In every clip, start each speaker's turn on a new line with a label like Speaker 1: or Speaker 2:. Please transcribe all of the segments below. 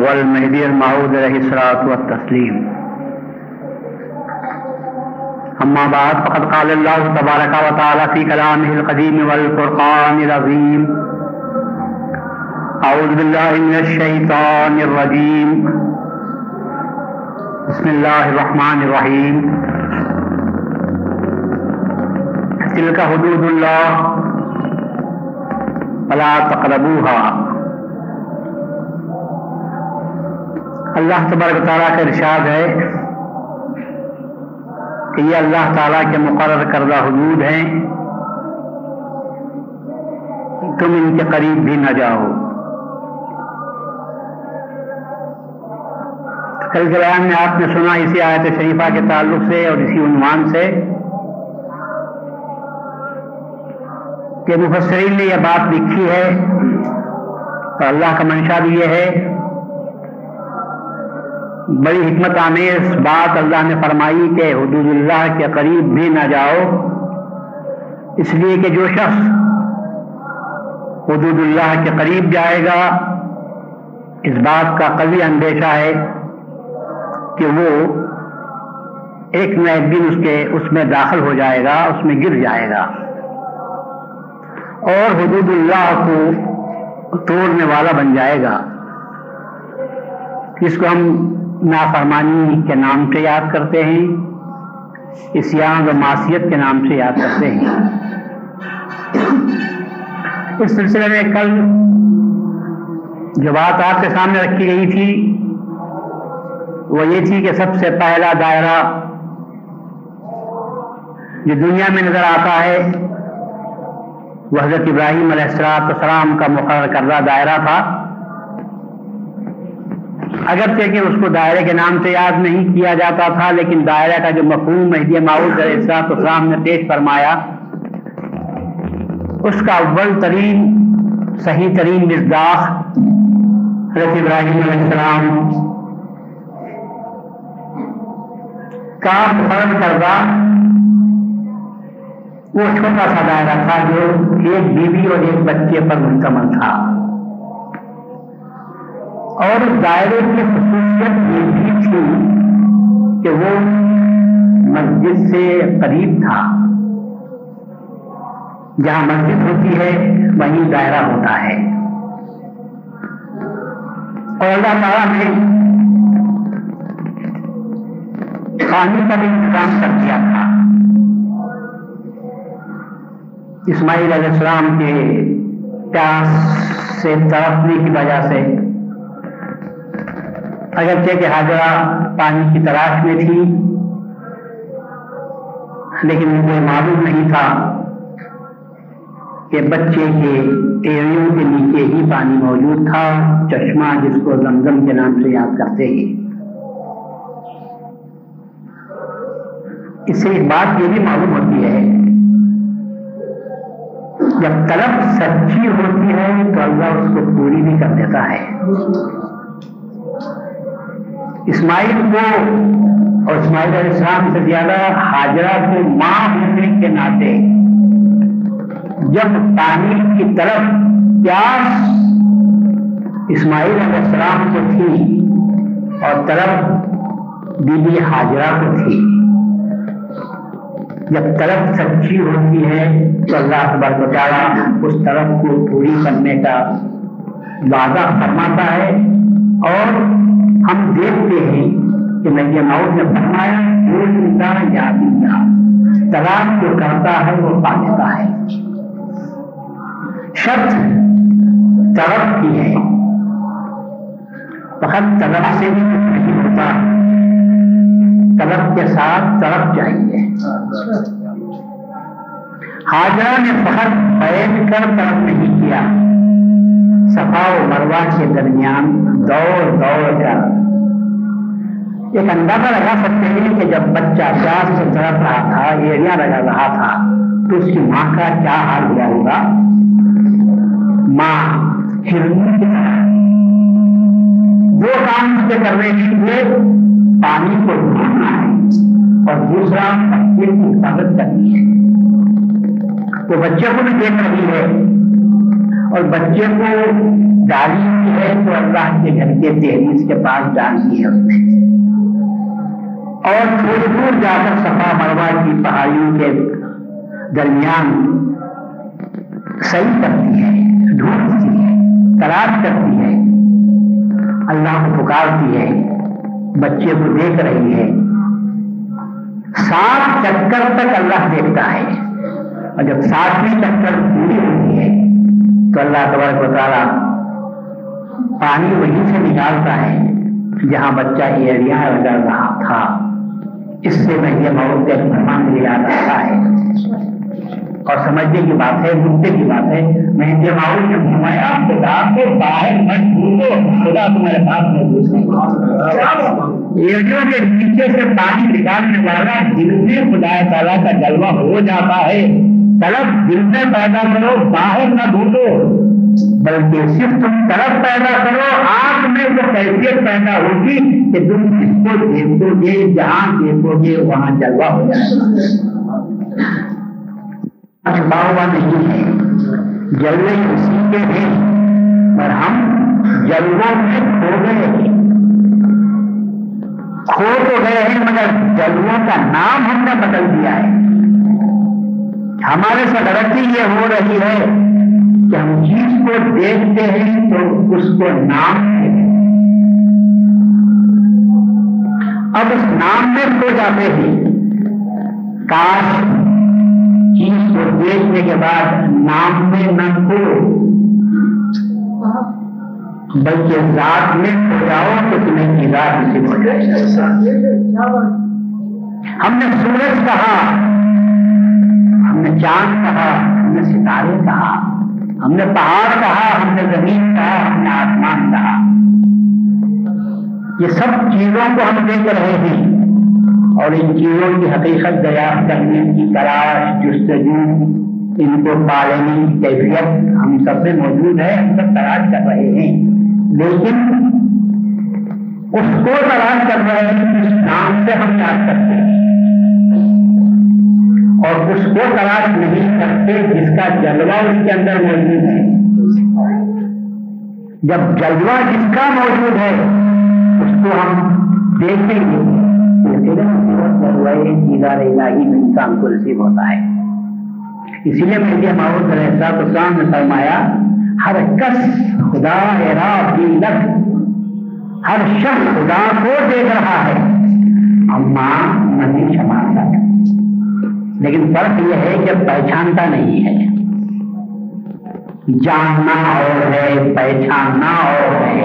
Speaker 1: والمهدي المعود عليه الصلاة والتسليم. أما بعد، فقد قال الله تبارك وتعالى في كلامه القديم والفرقان العظيم أعوذ بالله من الشيطان الرجيم. بسم الله الرحمن الرحيم. تلك حدود الله. فلا تقربوها. اللہ تبارک تعالیٰ کا ارشاد ہے کہ یہ اللہ تعالیٰ کے مقرر کردہ حدود ہیں۔ تم ان کے قریب بھی نہ جاؤ۔ کل کے بیان میں آپ نے سنا اسی آیت شریفہ کے تعلق سے اور اسی عنوان سے کہ مفسرین نے یہ بات لکھی ہے اور اللہ کا منشا بھی یہ ہے بڑی حکمت آمیز بات اللہ نے فرمائی کہ حدود اللہ کے قریب بھی نہ جاؤ۔ اس لیے کہ جو شخص حدود اللہ کے قریب جائے گا، اس بات کا قوی اندیشہ ہے کہ وہ ایک نہ ایک دن اس کے، اس میں داخل ہو جائے گا، اس میں گر جائے گا۔ اور حدود اللہ کو توڑنے والا بن جائے گا۔ جس کو ہم نافرمانی کے نام سے یاد کرتے ہیں، اسیان و معصیت کے نام سے یاد کرتے ہیں۔ اس سلسلے میں کل جو بات آپ کے سامنے رکھی گئی تھی، وہ یہ تھی کہ سب سے پہلا دائرہ جو دنیا میں نظر آتا ہے، وہ حضرت ابراہیم علیہ السلام کا مقرر کردہ دائرہ تھا۔ اگرچہ کہ اس کو دائرے کے نام سے یاد نہیں کیا جاتا تھا، لیکن دائرہ کا جو مفہوم مہدی معاوض علیہ السلاط اسلام نے پیش فرمایا، اس کا اول ترین، صحیح ترین مزداخ حضرت ابراہیم علیہ السلام۔ کا مقرر کردہ، وہ چھوٹا سا دائرہ تھا جو ایک بیوی اور ایک بچے پر مشتمل تھا۔ اور اس دائرے کی خصوصیت یہ بھی تھی کہ وہ مسجد سے قریب تھا۔ جہاں مسجد ہوتی ہے، وہیں دائرہ ہوتا ہے۔ اور اللہ تعالیٰ نے پانی کا بھی انتظام کر دیا تھا۔ اسماعیل علیہ السلام کے پیاس سے تڑپنے کی وجہ سے اگرچہ کہ حاضرہ پانی کی تلاش میں تھی، لیکن مجھے معلوم نہیں تھا کہ بچے کے ایڑیوں کے نیچے ہی پانی موجود تھا، چشمہ جس کو زمزم کے نام سے یاد کرتے ہیں۔ اس سے ایک بات یہ بھی معلوم ہوتی ہے، جب طلب سچی ہوتی ہے تو اللہ اس کو پوری بھی کر دیتا ہے۔ اسماعیل کو اور اسماعیل علیہ السلام سے زیادہ حاجرہ کو ماں ہونے کے ناطے جب پانی کی طرف پیاس اسماعیل علیہ السلام کو تھی اور طرف بی بی حاجرہ کو تھی۔ جب طرف سچی ہوتی ہے تو اللہ تبارک و تعالیٰ اس طرف کو پوری کرنے کا وعدہ فرماتا ہے اور ہم دیکھتے ہیں کہ نبی ماؤد نے فرمایا جو انسان یا طلاق جو کرتا ہے وہ پا لیتا ہے۔ شرط طرف کی ہے۔ فقط طرف سے بھی کچھ نہیں ہوتا۔ طلب کے ساتھ طرف چاہیے حاجرہ نے فقط بیٹھ کر طرف نہیں کیا۔ صفا و مروا کے درمیان دوڑ دوڑ کر ایک اندازہ لگا سکتے ہیں کہ جب بچہ پیاس سے تڑپ رہا تھا ایڑیاں لگا رہا تھا، تو اس کی ماں کا کیا حال ہوا ہوگا؟ ماں ہرنی کی طرح۔ دو کام اس سے کرنے کے لیے، پانی کو ڈھونڈنا ہے اور دوسرا بچے کی حفاظت کرنی ہے۔ وہ بچے کو بھی دیکھ رہی ہے۔ اور بچے کو ڈالی ہے تو اللہ کے گھر کے تحریر کے پاس ڈال دی ہے۔ اس نے اور تھوڑی دور جا کر سفا مروا کی پہاڑیوں کے درمیان صحیح کرتی ہے، ڈھونڈتی ہے، تلاش کرتی ہے۔ اللہ کو پکارتی ہے، بچے کو دیکھ رہی ہے۔ سات چکر تک اللہ دیکھتا ہے۔ اور جب ساتویں چکر پوری ہوتی ہے تو اللہ تبارک و تعالیٰ پانی وہیں سے نکالتا ہے جہاں بچہ ایڑیاں لگا رہا تھا۔ اس سے میں یہ موت کا فرمان مجھے یاد آتا ہے۔ اور سمجھنے کی بات ہے مدے کی بات ہے، میں یہ ماحول نے گھمایا خدا کو باہر مت ڈھونڈو خدا تمہارے پاس موجود ایڑیوں کے نیچے سے پانی نکالنے والا دل میں خدا تعالیٰ کا جلوہ ہو جاتا ہے۔ طلب دل میں پیدا کرو، باہر نہ ڈھونڈو، بلکہ صرف تم طرف پیدا کرو آنکھ میں وہ کیفیت پیدا ہوگی کہ تم اس کو دیکھو گے، جہاں دیکھو گے، وہاں جلوہ ہو جائے چھپا ہوا نہیں ہے، جلوے اسی کے ہیں اور ہم جلووں میں کھو گئے ہیں۔ کھو تو گئے ہیں، مگر جلووں کا نام ہم نے بدل دیا ہے۔ ہمارے سے غلطی یہ ہو رہی ہے کہ ہم چیز کو دیکھتے ہیں تو اس کو نام اب اس نام میں کھو جاتے ہیں۔ کاش چیز کو دیکھنے کے بعد نام میں نہ کھو بلکہ ذات میں کھو جاؤ تو تمہیں کی ذات اسی ہم نے سورج کہا ہم نے چاند کہا، ہم نے ستارے کہا، ہم نے پہاڑ کہا، ہم نے زمین کہا، ہم نے آسمان کہا۔ یہ سب چیزوں کو ہم دیکھ رہے ہیں۔ اور ان چیزوں کی حقیقت دریافت کرنے کی تلاش، جستجو، ان کو پالنے کی کیفیت ہم سب میں موجود ہے، ہم سب تلاش کر رہے ہیں۔ لیکن اس کو تلاش کر رہے ہیں جس نام سے ہم یاد کرتے ہیں۔ اور اس کو تلاش نہیں کرتے جس کا جلوہ اس کے اندر موجود ہے۔ جب جلوہ جس کا موجود ہے، اس کو ہم دیکھیں گے۔ الہی میں انسان کو نصیب ہوتا ہے۔ اسی لیے میں یہ محبوب رہتا تو شام نے فرمایا، ہر کس خدا لکھ ہر شخص خدا کو دیکھ رہا ہے۔ اما نہیں شما سکتا لیکن فرق یہ ہے کہ پہچانتا نہیں ہے۔ جاننا اور ہے، پہچاننا اور ہے۔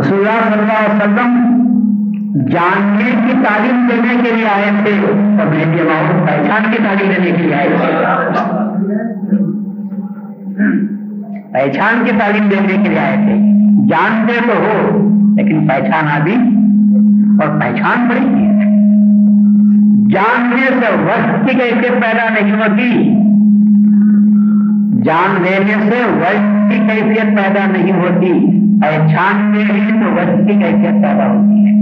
Speaker 1: رسول اللہ صلی اللہ علیہ وسلم جاننے کی تعلیم دینے کے لیے آئے تھے اور بیٹے بابو پہچان کی تعلیم دینے کے لیے آئے تھے۔ پہچان کی تعلیم دینے کے لیے آئے تھے۔ جانتے تو ہو، لیکن پہچانا بھی اور پہچان بڑی چیز ہے۔ جاننے سے وقت کی کیفیت پیدا نہیں ہوتی۔ جان لینے سے وقت کی کیفیت پیدا نہیں ہوتی۔ پہچاننے ہی تو وقت کی کیفیت پیدا ہوتی ہے۔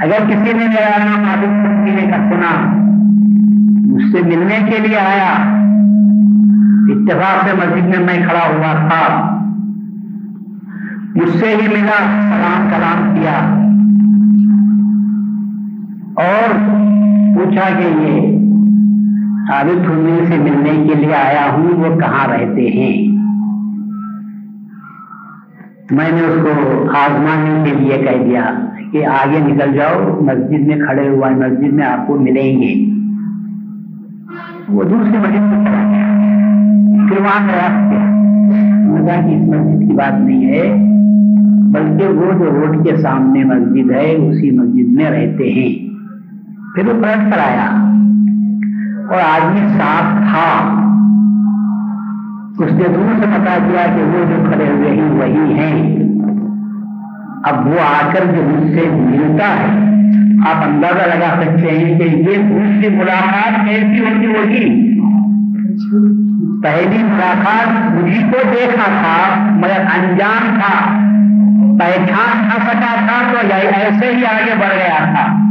Speaker 1: اگر کسی نے میرا نام معلوم پینے کا سنا، مجھ سے ملنے کے لیے آیا۔ اتفاق سے مسجد میں میں کھڑا ہوا تھا۔ مجھ سے ہی ملا سلام کلام کیا۔ اور پوچھا کہ یہ عابد حمیر سے ملنے کے لیے آیا ہوں، وہ کہاں رہتے ہیں؟ میں نے اس کو آزمانے کے لیے کہہ دیا کہ آگے نکل جاؤ، مسجد میں کھڑے ہوا مسجد میں آپ کو ملیں گے۔ وہ دوسرے مسجد میں چلا گیا پھر وہاں گیا۔ مزہ کی اس مسجد کی بات نہیں ہے، بلکہ وہ جو روڈ کے سامنے مسجد ہے، اسی مسجد میں رہتے ہیں۔ پھر وہ پلٹ کر آیا اور آدمی صاف تھا۔ اس نے دور سے بتا دیا کہ وہ جو کھڑے ہوئے ہیں وہی ہیں۔ اب وہ آ کر جو مجھ سے ملتا ہے، آپ اندازہ لگا سکتے ہیں کہ یہ اس دوسری ملاقات کیسی ہوتی ہوگی۔ پہلی ملاقات مجھے کو دیکھا تھا، مگر انجان تھا۔ پہچان نہ سکا تھا تو یعنی ایسے ہی آگے بڑھ گیا تھا۔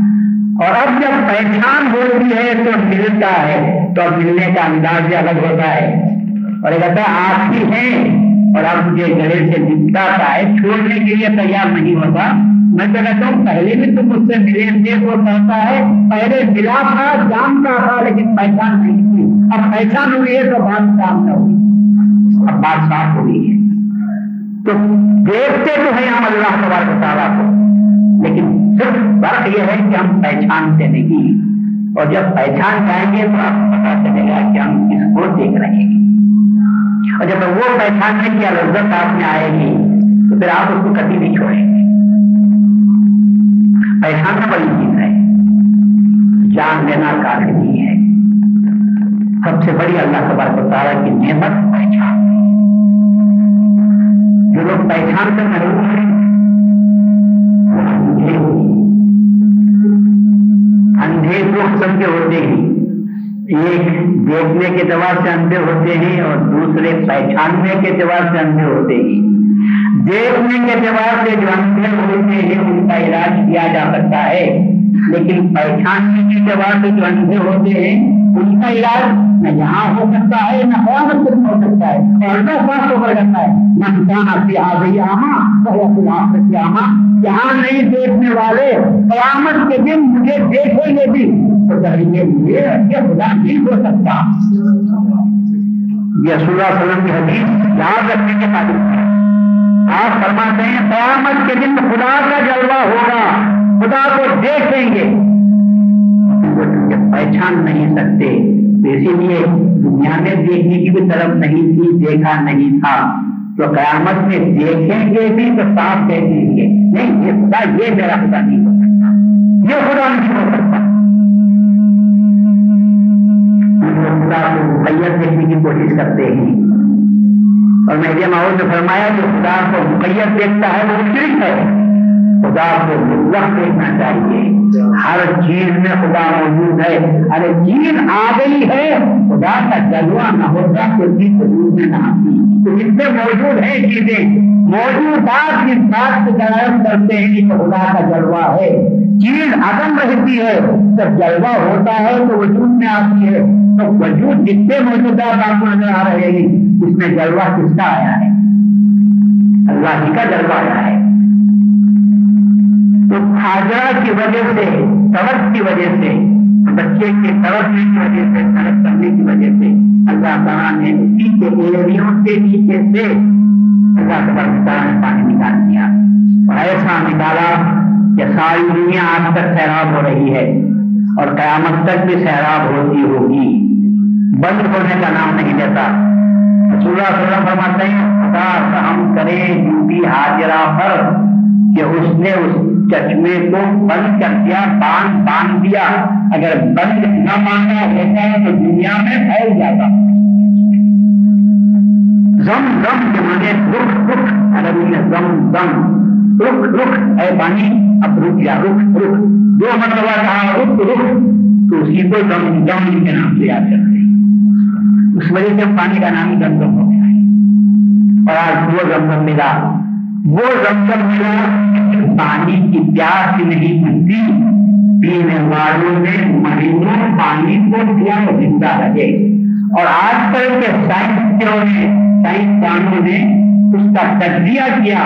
Speaker 1: اور اب جب پہچان ہوتی ہے تو ملتا ہے، تو اب ملنے کا انداز بھی الگ ہوتا ہے۔ اور یہ کہتا ہے آپ ہی ہیں اور اب مجھے گلے سے لپٹا ہے چھوڑنے کے لیے تیار نہیں ہوتا۔ میں تو کہتا ہوں، پہلے بھی تم مجھ سے ملے تھے، وہ کہتا ہے، پہلے ملا تھا جانتا تھا، لیکن پہچان نہیں تھی۔ اب پہچان ہوئی ہے تو بات کام نہ ہوئی۔ اب بات صاف ہو گئی ہے۔ تو دیکھتے تو ہیں ہم اللہ تبارک تعالیٰ کو۔ لیکن صرف فرق یہ ہے کہ ہم پہچانتے نہیں۔ اور جب پہچان جائیں گے تو آپ کو پتا چلے گا کہ ہم کس کو دیکھ رہے ہیں۔ اور جب وہ پہچاننے کی لذت آپ میں آئے گی، تو پھر آپ اس کو کبھی نہیں چھوڑیں گے۔ پہچاننا بڑی چیز ہے۔ جان لینا کافی نہیں ہے۔ سب سے بڑی اللہ تبارک و تعالیٰ کی نعمت پہچان۔ جو لوگ پہچان کر محروم ہیں اندھے دو قسم کے ہوتے ہیں۔ ایک دیکھنے کے اعتبار سے اندھے ہوتے ہیں اور دوسرے پہچاننے کے اعتبار سے اندھے ہوتے ہیں۔ دیکھنے کے اعتبار سے جو اندھے ہوتے ہیں، ان کا علاج کیا جا سکتا ہے؟ لیکن پہچاننے کے اعتبار سے جو اندھے ہوتے ہیں، ان کا علاج نہ یہاں ہو سکتا ہے، نہ قیامت تک ہو سکتا ہے۔ اور نہ ساتھ ہو جاتا ہے۔ نہ انسان آپ کی آ گئی آما آما۔ جہاں نہیں دیکھنے والے قیامت کے دن مجھے دیکھیں گے بھی تو خدا نہیں ہو سکتا۔ یہ رسول اللہ وسلم کی حدیث یاد رکھنے کے قابل ہے۔ آپ فرماتے ہیں، قیامت کے دن خدا کا جلوہ ہوگا۔ خدا کو دیکھیں گے۔ پہچان نہیں سکتے۔ تو اسی لیے دنیا میں دیکھنے کی بھی طرف نہیں تھی، دیکھا نہیں تھا۔ تو قیامت میں دیکھیں گے بھی تو صاف کہہ دیں گے۔ نہیں، یہ خدا، یہ میرا خدا نہیں ہو سکتا۔ یہ خدا نہیں ہو سکتا۔ خدا کو مقیت دیکھنے کی کوشش کرتے ہیں۔ اور میں یہ ماحول نے فرمایا جو خدا کو مقیت دیکھتا ہے، وہ شرک ہے۔ خدا کو مطلق دیکھنا چاہیے۔ ہر چیز میں خدا موجود ہے۔ ارے چیز آ گئی ہے، خدا کا جلوہ نہ ہوتا تو چیز وجود میں نہ آتی۔ تو جس میں موجود ہے چیزیں۔ موجودات اس بات سے دلائل کرتے ہیں کہ خدا کا جلوہ ہے۔ چیز عدم رہتی ہے، جب جلوہ ہوتا ہے تو وجود میں آتی ہے۔ تو وجود جتنے موجودات آپ کو نظر آ رہے ہیں، اس میں جلوہ کس کا آیا ہے؟ اللہ جی کا جلوہ آیا ہے۔ تو حاجرہ کی وجہ سے سڑک کی وجہ سے، بچے کے سڑکنے کی وجہ سے سڑک کرنے کی وجہ سے اللہ تعالیٰ نے اسی کے ایریوں کے نیچے سے اللہ تعالیٰ نے پانی نکال دیا۔ اور ایسا نکالا کہ ساری دنیا آج تک سیراب ہو رہی ہے اور قیامت تک بھی سیراب ہوتی ہوگی۔ بند ہونے کا نام نہیں لیتا۔ رسول اللہ صلی اللہ علیہ وسلم فرماتے ہیں، خدا ہم کریں ڈیوٹی حاجرہ پر کہ اس نے اس چشمے کو بند کر دیا باندھ باندھ دیا۔ اگر بند نہ مانگا ہوتا تو دنیا میں پھیل جاتا۔ زم زم کے مانے رخ رخ، عربی میں زم زم۔ رخ رخ، اے پانی اب رک گیا رخ رخ۔ دو مرتبہ کہا، رخ رخ۔ تو اسی کو زم زم کے نام سے یاد کرتے اس وجہ سے پانی کا نام زم زم ہو گیا ہے۔ اور آج وہ زم زم ملا۔ وہ زمزم ملا پانی کی پیاس نہیں بنتی پینے والوں نے مہینوں پانی کو دیا زندہ رہے۔ اور آج کل کے سائنسوں نے، سائنسدانوں نے اس کا تجزیہ کیا،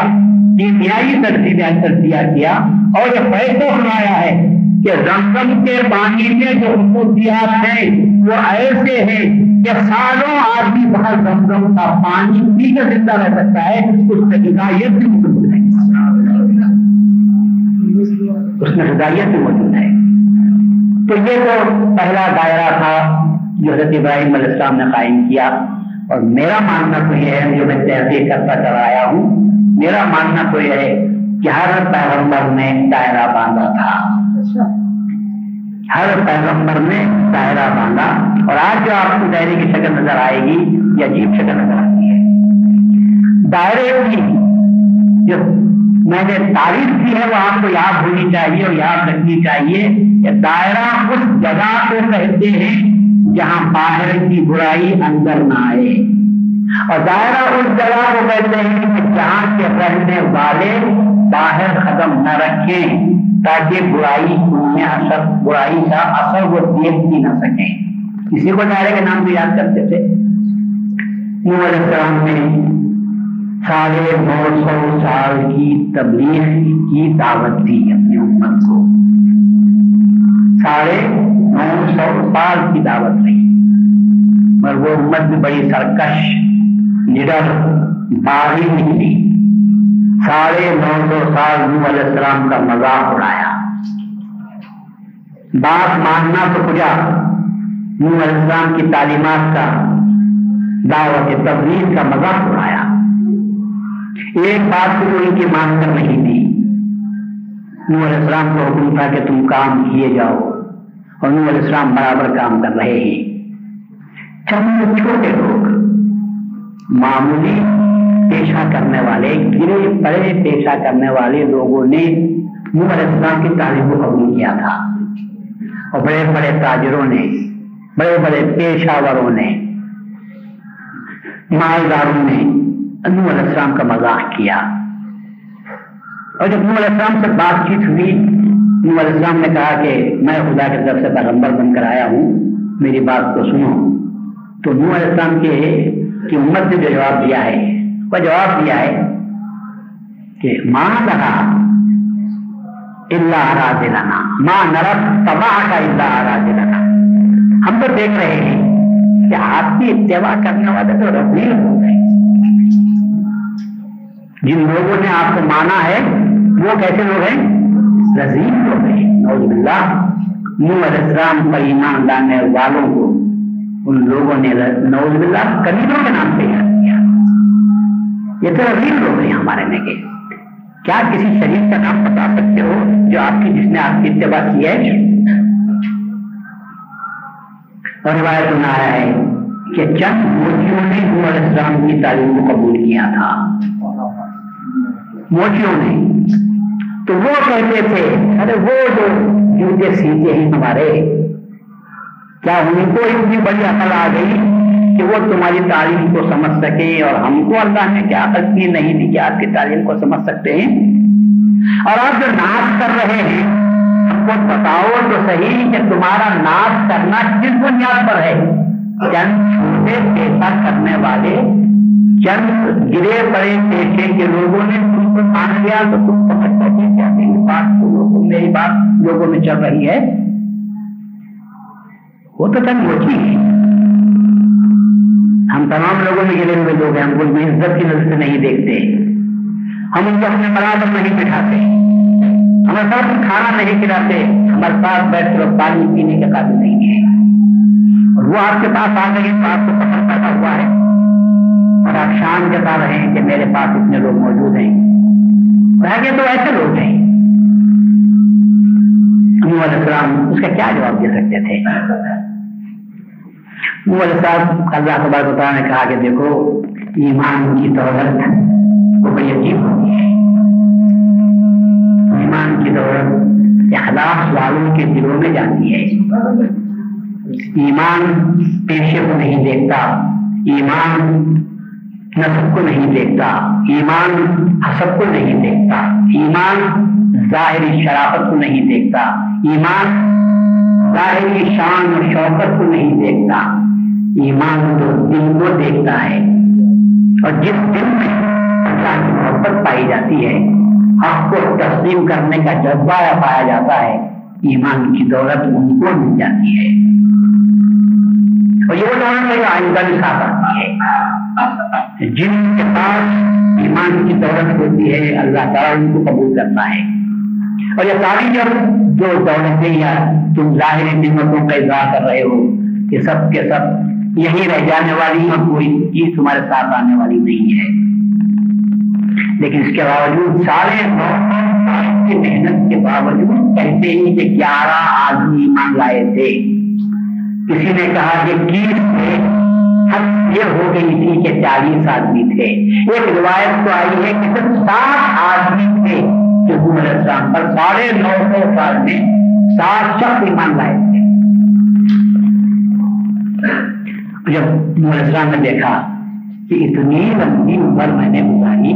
Speaker 1: کیمیائی تجزیہ تجزیہ کیا اور یہ فیصلہ سنایا ہے۔ کہ زمزم کے پانی میں جو خصوصیات ہیں وہ ایسے ہیں کہ سالوں آدمی باہر زمزم کا پانی پی کر زندہ رہ سکتا ہے، اس میں ہدایت بھی موجود ہے۔ اس میں ہدایت بھی موجود ہے۔ تو یہ تو پہلا دائرہ تھا جو حضرت ابراہیم علیہ السلام نے قائم کیا۔ اور میرا ماننا تو یہ ہے، جو میں تحقیق کرتا چلا آیا ہوں، میرا ماننا تو یہ ہے کہ ہر پیغمبر نے دائرہ باندھا تھا۔ ہر پیغمبر نے دائرہ باندھا اور آج جو آپ کو دائرے کی شکل نظر آئے گی، یہ عجیب شکل نظر آتی ہے۔ دائرے کی جو میں نے تعریف کی ہے، وہ آپ کو یاد ہونی چاہیے اور یاد رکھنی چاہیے کہ دائرہ اس جگہ کو کہتے ہیں جہاں باہر کی برائی اندر نہ آئے۔ اور دائرہ اس جگہ کو کہتے ہیں کہ جہاں کے رہنے والے باہر قدم نہ رکھیں۔ تاکہ برائی ان میں اثر برائی کا اثر وہ دیکھ بھی نہ سکیں اسی کو دائرے کے نام بھی یاد کرتے تھے۔ نور علیہ السلام نے ساڑھے نو سو سال کی تبلیغ کی دعوت دی اپنی امت کو۔ ساڑھے نو سو سال کی دعوت رہی۔ مگر وہ امت بھی بڑی سرکش نڈر باغی نکلی ساڑھے نو سو سال نو علیہ السلام کا مذاق اڑایا۔ بات ماننا تو کجا نو علیہ السلام کی تعلیمات کا، دعوت تبلیغ کا مذاق اڑایا۔ ایک بات کو ان کی مان کر نہیں تھی۔ نو علیہ السلام کو حکم تھا کہ تم کام کیے جاؤ اور نو علیہ السلام برابر کام کر رہے ہیں۔ چند چھوٹے لوگ، معمولی پیشہ کرنے والے گرے پڑے پیشہ کرنے والے لوگوں نے نور السلام کی تعلیم کو قبول کیا تھا۔ اور بڑے بڑے تاجروں نے، بڑے بڑے پیشہ وروں نے، مالداروں نے نور السلام کا مذاق کیا۔ اور جب نور السلام سے بات چیت ہوئی، نور السلام نے کہا کہ میں خدا کی طرف سے پیغمبر بن کر آیا ہوں، میری بات کو سنو۔ تو نور السلام کے کی امت نے جو جواب دیا ہے وہ جواب دیا ہے کہ ماں لگا اللہ آراز لانا ماں نرس تباہ کا اللہ آراز لانا ہم تو دیکھ رہے ہیں کہ آپ کی اتباع کرنے والے تو رفیل ہو گئے. جن لوگوں نے آپ کو مانا ہے، وہ کیسے لوگ ہیں؟ رضیم ہو گئے نوز باللہ نور علیہ السلام پر ایمان لانے والوں کو ان لوگوں نے نوز باللہ کبیروں کے نام پہ یہ تو رضیم لوگ ہیں ہمارے میں کے۔ کیا کسی شریف کا نام بتا سکتے ہو جو آپ کی جس نے آپ کی اتباع کی ہے؟ اور روایت سنا ہے کہ چند موتیوں نے نور علیہ السلام کی تعلیم کو قبول کیا تھا موتیوں نے، تو وہ کہتے تھے، ارے وہ جو جوتے سیتے ہیں ہمارے، کیا ان کو اتنی بڑی عقل آ گئی؟ کہ وہ تمہاری تعلیم کو سمجھ سکے اور ہم کو اللہ نے کیا عقل کی نہیں دی کہ آپ کی تعلیم کو سمجھ سکتے ہیں؟ اور آپ جو ناچ کر رہے ہیں، ہم کو بتاؤ تو صحیح کہ تمہارا ناچ کرنا کس بنیاد پر ہے؟ چند چھوٹے پیسہ کرنے والے، چند گرے پڑے پیشے کے لوگوں نے تم کو مان لیا تو تم سمجھ سکے کیا میری بات لوگوں، میری بات لوگوں میں چل رہی ہے؟ وہ تو چند موچی ہے ہم تمام لوگوں میں گرے ہوئے لوگ ہیں، ہم کو عزت کی نظر سے نہیں دیکھتے۔ ہم ان کو اپنے برابر نہیں بٹھاتے۔ ہمارے ساتھ کھانا نہیں کھلاتے، ہمارے ساتھ بیٹھ کر پانی پینے کے قابل نہیں ہے۔ اور وہ آپ کے پاس آ گئے تو آپ کو پسند پیدا ہوا ہے۔ اور آپ شان جتا رہے ہیں کہ میرے پاس اتنے لوگ موجود ہیں۔ رہ تو ایسے لوگ ہیں۔ علیہ السلام اس کا کیا جواب دے سکتے تھے؟ علیہ السلام اللہ تبارک و تعالیٰ نے کہا کہ دیکھو، ایمان کی دولت وہ بڑی عجیب ہوتی ہے۔ ایمان کی دولت اخلاق والوں کے دلوں میں جاتی ہے۔ ایمان پیشے کو نہیں دیکھتا، ایمان نصب کو نہیں دیکھتا، ایمان حسب کو نہیں دیکھتا، ایمان ظاہری شرافت کو نہیں دیکھتا، ایمان ظاہری شان اور شوقت کو نہیں دیکھتا، ایمان تو دل کو دیکھتا ہے۔ اور جس دل میں اللہ کی محبت پائی جاتی ہے، حق کو تسلیم کرنے کا جذبہ پایا جاتا ہے، ایمان کی دولت ان کو مل جاتی ہے۔ اور یہ دولت ہے آئندہ بھی ساتھ ہے۔ جن کے پاس ایمان کی دولت ہوتی ہے، اللہ تعالیٰ ان کو قبول کرتا ہے۔ اور یہ ساری جب جو دولتیں یا تم ظاہری نعمتوں کا اظہار کر رہے ہو، یہ سب کے سب یہی رہ جانے والی اور کوئی چیز تمہارے ساتھ آنے والی نہیں ہے۔ لیکن اس کے باوجود سارے کی محنت کے باوجود کہتے ہی کہ گیارہ آدمی ایمان لائے تھے۔ کسی نے کہا کہ کیس تھے، حد یہ ہو گئی تھی کہ چالیس آدمی تھے۔ ایک روایت تو آئی ہے کہ صرف سات آدمی پر ساڑھے نو سو سال میں سات شخص ایمان لائے تھے۔ جب علیہ السلام نے دیکھا کہ اتنی لمبی عمر میں نے گزاری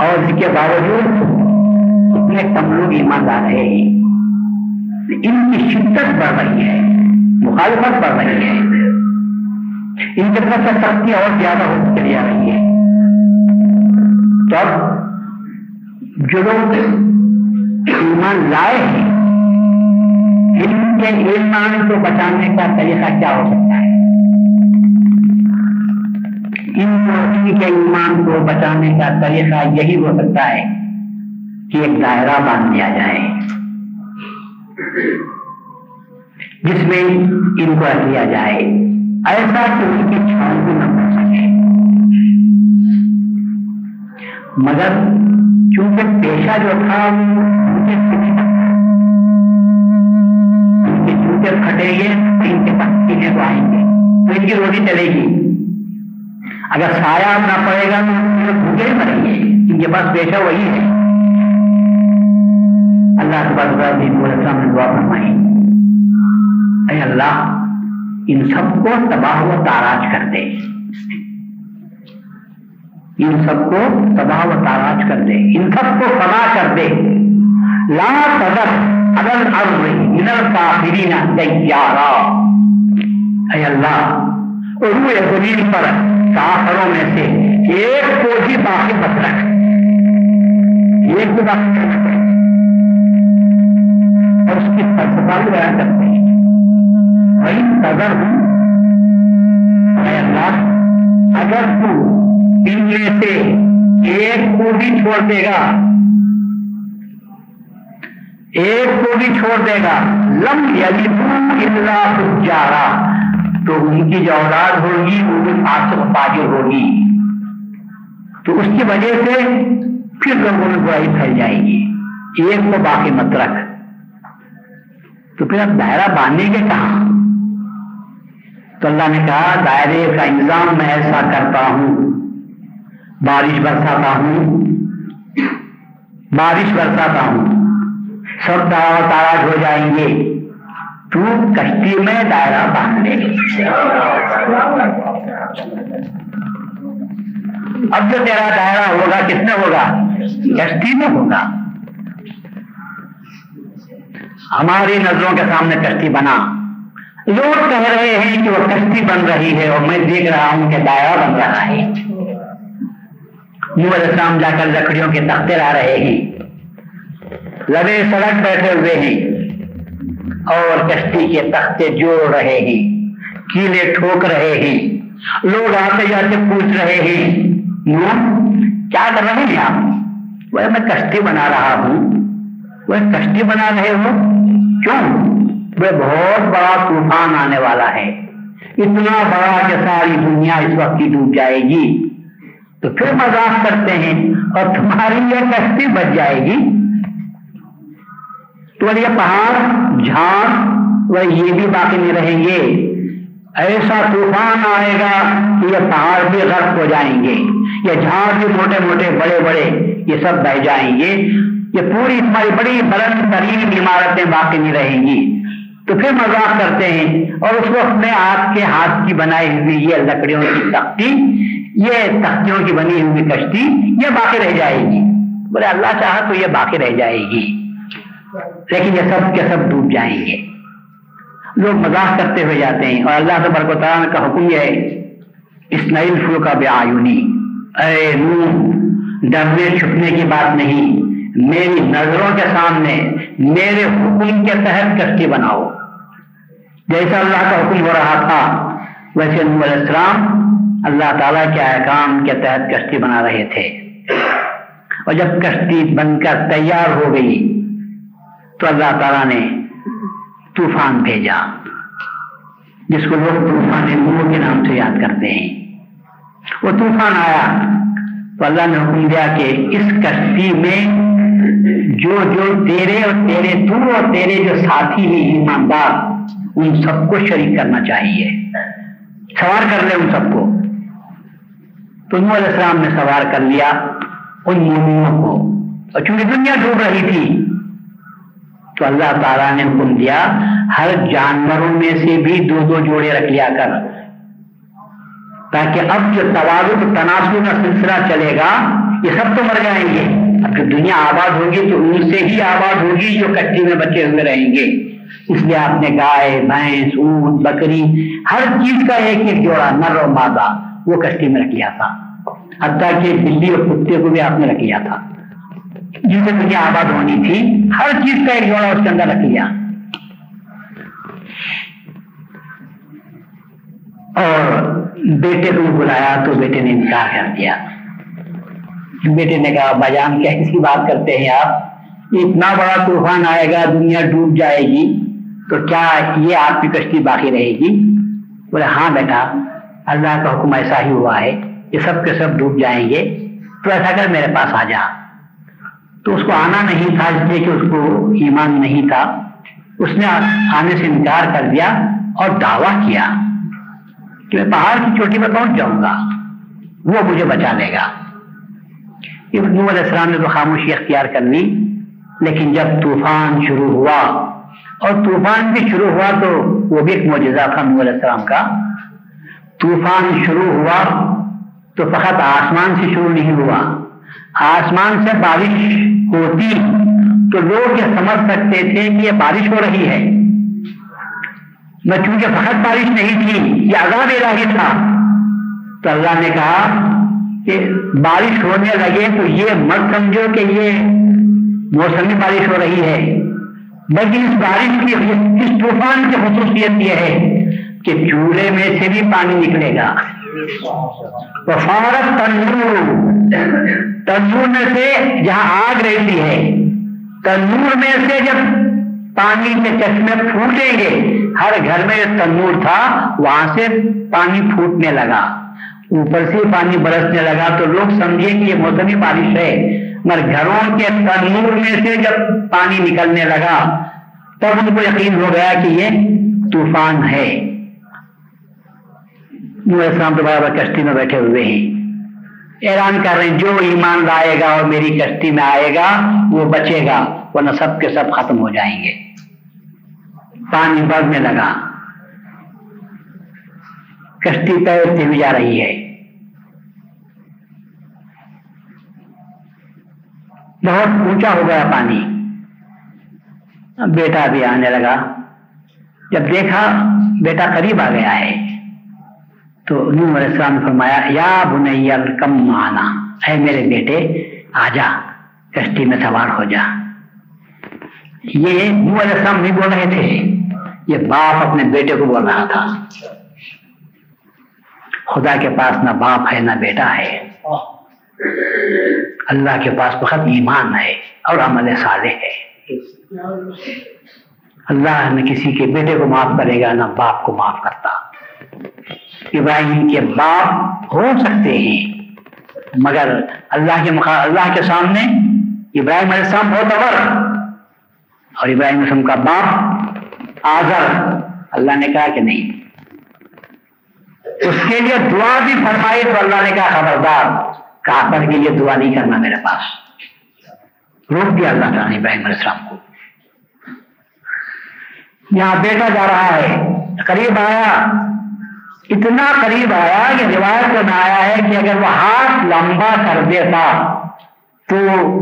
Speaker 1: اور اس کے باوجود اتنے کم لوگ ایمان لا رہے ہیں، ان کی شدت بڑھ رہی ہے، مخالفت بڑھ رہی ہے۔ ان کی طرف سے سختی اور زیادہ ہوتی چلی آ رہی ہے۔ تو اب جو لوگ ایمان لائے ہیں، ان کے ایمان کو بچانے کا طریقہ کیا ہو سکتا ہے؟ ان کے ایمان کو بچانے کا طریقہ یہی ہو سکتا ہے کہ ایک دائرہ باندھ دیا جائے، جس میں ان کو رکھ جائے۔ ایسا کہ ان کی چھاؤں کو نہ پڑ سکے۔ مگر چونکہ پیشہ جو تھا ان کے جوتے پھٹے گے ان کے پاس پینے کو آئیں گے تو ان کی روٹی چلے گی۔ اگر سایہ نہ پڑے گا تو بھوکے مریں گے، ان کے پاس پیشہ وہی ہے۔ اللہ کے نے دعا فرمائی اے اللہ، ان سب کو تباہ و تاراج کر دے۔ ان سب کو تباہ و تاراج کر دے۔ ان سب کو فنا کر دے۔ لا تذر اگر ارض من الکافرین دیارا اے اللہ روح زمین پر کافروں میں سے ایک کو بھی باقی مت رکھ۔ ایک کو باقی اور اس کی فلسفہ بھی بیان کرتے ہیں۔ بھائی قدر ہوں اے اللہ، اگر تو ان میں سے ایک کو بھی چھوڑ دے گا ایک کو بھی چھوڑ دے گا لم اللہ جارا تو ان کی جو اولاد ہوگی وہ بھی فاسق پاجر ہوگی تو اس کی وجہ سے پھر لوگوں میں برائی پھیل جائے گی ایک کو باقی مت رکھ تو پھر اب دائرہ باندھنے کے کہاں تو اللہ نے کہا دائرے کا انتظام میں ایسا کرتا ہوں بارش برساتا ہوں۔ بارش برساتا ہوں۔ سب دعوت تاراج ہو جائیں گے۔ تو کشتی میں دائرہ باندھ لے۔ اب جو تیرا دائرہ ہوگا کس میں ہوگا؟ کشتی میں ہوگا۔ ہماری نظروں کے سامنے کشتی بنا۔ لوگ کہہ رہے ہیں کہ وہ کشتی بن رہی ہے اور میں دیکھ رہا ہوں کہ دائرہ بن رہا ہے۔ نور اسلام جا کر لکڑیوں کے تختے لا رہے ہیں۔ لبے سڑک بیٹھے ہوئے ہیں اور کشتی کے تختے جوڑ رہے ہیں۔ کیلے ٹھوک رہے ہیں۔ لوگ آتے جاتے پوچھ رہے ہیں کیا کر رہے ہیں آپ؟ وہ میں کشتی بنا رہا ہوں۔ وہ کشتی بنا رہے ہو؟ کیوں؟ وہ بہت بڑا طوفان آنے والا ہے۔ اتنا بڑا کہ ساری دنیا اس وقت کی ڈوب جائے گی۔ تو پھر مذاق کرتے ہیں اور تمہاری یہ کشتی بچ جائے گی۔ تو یہ پہاڑ، جھاڑ وہ یہ بھی باقی نہیں رہیں گے۔ ایسا طوفان آئے گا کہ یہ پہاڑ بھی غرق ہو جائیں گے۔ یہ جھاڑ بھی موٹے موٹے، بڑے بڑے، یہ سب بہ جائیں گے۔ یہ پوری تمہاری بڑی بلند ترین عمارتیں باقی نہیں رہیں گی۔ تو پھر مذاق کرتے ہیں اور اس وقت میں آپ کے ہاتھ کی بنائی ہوئی یہ لکڑیوں کی تختی یہ تختیوں کی بنی ہوئی کشتی یہ باقی رہ جائے گی۔ بولے اللہ چاہا تو یہ باقی رہ جائے گی۔ لیکن یہ سب کے سب ڈوب جائیں گے۔ لوگ مذاق کرتے ہوئے جاتے ہیں اور اللہ تبارک و تعالیٰ کا حکم یہ ہے اس نئی فلو کا بے آیونی۔ اے نو ڈرنے چھپنے کی بات نہیں۔ میری نظروں کے سامنے، میرے حکم کے تحت کشتی بناؤ۔ جیسا اللہ کا حکم ہو رہا تھا، ویسے نور علیہ السلام اللہ تعالیٰ کے احکام کے تحت کشتی بنا رہے تھے۔ اور جب کشتی بن کر تیار ہو گئی، تو اللہ تعالیٰ نے طوفان بھیجا، جس کو لوگ طوفان نور کے نام سے یاد کرتے ہیں۔ وہ طوفان آیا، تو اللہ نے حکم دیا کہ اس کشتی میں جو جو تیرے اور تیرے تو اور تیرے جو ساتھی ہیں، ایماندار، ان سب کو شریک کرنا چاہیے۔ سوار کر لے ان سب کو۔ تو نور علیہ السلام نے سوار کر لیا ان مومنوں کو۔ اور چونکہ دنیا ڈوب رہی تھی، تو اللہ تعالیٰ نے حکم دیا، ہر جانوروں میں سے بھی دو دو جوڑے رکھ لیا کر۔ تاکہ اب جو توازن تناسب کا سلسلہ چلے گا، یہ سب تو مر جائیں گے۔ اب جو دنیا آباد ہوگی، تو ان سے ہی آباد ہوگی جو کٹی میں بچے ہوئے رہیں گے۔ اس لیے آپ نے گائے، بھینس، اونٹ، بکری، ہر چیز کا ایک ایک جوڑا، نر اور مادہ۔ وہ کشتی میں رکھ لیا تھا۔ حتیٰ کہ بلی اور کتے کو بھی آپ نے رکھ لیا تھا۔ جن سے دنیا آباد ہونی تھی، ہر چیز کا ایک جوڑا اس کے اندر رکھ لیا۔ اور بیٹے کو بلایا تو بیٹے نے انکار کر دیا۔ بیٹے نے کہا بجان کیا کسی بات کرتے ہیں آپ؟ اتنا بڑا طوفان آئے گا، دنیا ڈوب جائے گی، تو کیا یہ آپ کی کشتی باقی رہے گی؟ بولے ہاں بیٹا۔ اللہ کا حکم ایسا ہی ہوا ہے یہ سب کے سب ڈوب جائیں گے۔ تو ایسا کر میرے پاس آ جا۔ تو اس کو آنا نہیں تھا، اس لیے کہ اس کو ایمان نہیں تھا۔ اس نے آنے سے انکار کر دیا اور دعویٰ کیا کہ میں پہاڑ کی چوٹی پر پہنچ جاؤں گا۔ وہ مجھے بچا لے گا۔ نو علیہ السلام نے تو خاموشی اختیار کر لی، لیکن جب طوفان شروع ہوا اور طوفان بھی شروع ہوا تو وہ بھی ایک معجزہ تھا نو علیہ السلام کا۔ طوفان شروع ہوا تو فقط آسمان سے شروع نہیں ہوا۔ آسمان سے بارش ہوتی تو لوگ یہ سمجھ سکتے تھے کہ یہ بارش ہو رہی ہے۔ میں چونکہ فقط بارش نہیں تھی، یہ عذاب الہی تھا۔ تو اللہ نے کہا کہ بارش ہونے لگے تو یہ مت سمجھو کہ یہ موسمی بارش ہو رہی ہے۔ بلکہ اس بارش کی اس طوفان کی خصوصیت یہ ہے کہ چولہے میں سے بھی پانی نکلے گا۔ وفارت تنور تنور میں سے جہاں آگ رہتی ہے، تنور میں سے جب پانی کے چشمے پھوٹیں گے، ہر گھر میں جو تھا، وہاں سے پانی پھوٹنے لگا۔ اوپر سے پانی برسنے لگا تو لوگ سمجھے کہ یہ موسمی بارش ہے۔ مگر گھروں کے تنور میں سے جب پانی نکلنے لگا، تب ان کو یقین ہو گیا کہ یہ طوفان ہے۔ السلام تو برابر کشتی میں بیٹھے ہوئے ہیں۔ اعلان کر رہے ہیں، جو ایمان لائے گا اور میری کشتی میں آئے گا، وہ بچے گا، ورنہ سب کے سب ختم ہو جائیں گے۔ پانی بڑھنے لگا۔ کشتی تیرتے ہوئی جا رہی ہے۔ بہت اونچا ہو گیا پانی۔ بیٹا بھی آنے لگا۔ جب دیکھا بیٹا قریب آ گیا ہے۔ تو نوح علیہ السلام نے فرمایا، یا بنی الکم مانا اے میرے بیٹے، آ جا، کشتی میں سوار ہو جا۔ یہ نوح علیہ السلام نہیں بول رہے تھے، یہ باپ اپنے بیٹے کو بول رہا تھا۔ خدا کے پاس نہ باپ ہے، نہ بیٹا ہے۔ اللہ کے پاس بہت ایمان ہے اور عمل صالح ہے۔ اللہ نہ کسی کے بیٹے کو معاف کرے گا، نہ باپ کو معاف کرتا۔ ابراہیم کے باپ ہو سکتے ہیں۔ مگر اللہ کے مقا... اللہ کے سامنے ابراہیم علیہ السلام بہت اور اور ابراہیم السلام کا باپ آزر اللہ نے کہا کہ نہیں۔ اس کے لیے دعا بھی فرمائی تو اللہ نے کہا، خبردار، کافر کے لیے دعا نہیں کرنا میرے پاس۔ روک دیا اللہ تعالیٰ نے ابراہیم علیہ السلام کو۔ یہاں بیٹا جا رہا ہے۔ قریب آیا۔ اتنا قریب آیا کہ روایت میں آیا ہے کہ اگر وہ ہاتھ لمبا کر دیتا تو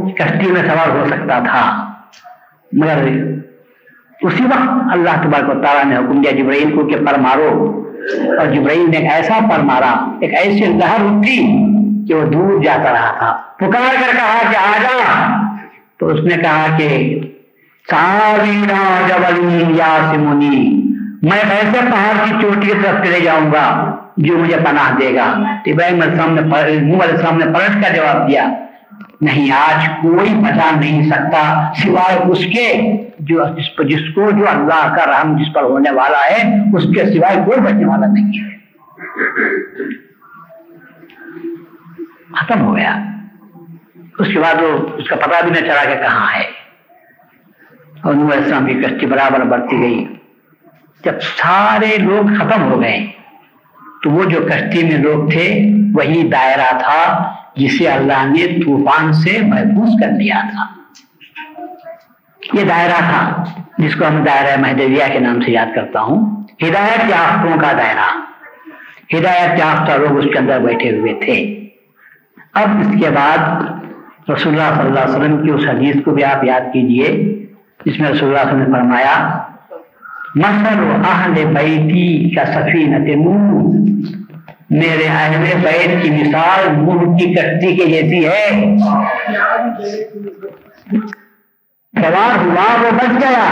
Speaker 1: کشتی میں سوار ہو سکتا تھا۔ مگر اسی وقت اللہ تبارک و تعالیٰ نے حکم دیا جبرائیل کو کہ پر مارو۔ اور جبرائیل نے ایک ایسا پر مارا، ایک ایسی لہر اٹھی کہ وہ دور جاتا رہا تھا۔ پکار کر کہا کہ آ جا۔ تو اس نے کہا کہ سارینا جبل یاسمنی میں ایسے پہاڑ کی چوٹی کی طرف چلے جاؤں گا جو مجھے پناہ دے گا۔ ابراہیم السلام نے علیہ السلام نے پلٹ کا جواب دیا، نہیں، آج کوئی بچا نہیں سکتا سوائے اس کے جو جس پر جس کو جو اللہ کا رحم جس پر ہونے والا ہے، اس کے سوائے کوئی بچنے والا نہیں ہے۔ ختم ہو گیا۔ اس کے بعد وہ اس کا پتہ بھی نہ چلا کہ کہاں ہے۔ اور نور السلام کی کشتی برابر بڑھتی گئی۔ جب سارے لوگ ختم ہو گئے، تو وہ جو کشتی میں لوگ تھے، وہی دائرہ تھا جسے اللہ نے طوفان سے محفوظ کر دیا تھا۔ یہ دائرہ تھا، جس کو ہم دائرہ مہدویہ کے نام سے یاد کرتا ہوں۔ ہدایت یافتوں کا دائرہ۔ ہدایت یافتہ لوگ اس کے اندر بیٹھے ہوئے تھے۔ اب اس کے بعد رسول اللہ صلی اللہ علیہ وسلم کی اس حدیث کو بھی آپ یاد کیجیے، جس میں رسول اللہ علیہ وسلم نے فرمایا مثل اہل بیتی کا سفینت نوح میرے اہل بیت کی مثال منہ کی کشتی کے جیسی ہے۔ سوار ہوا وہ بچ گیا۔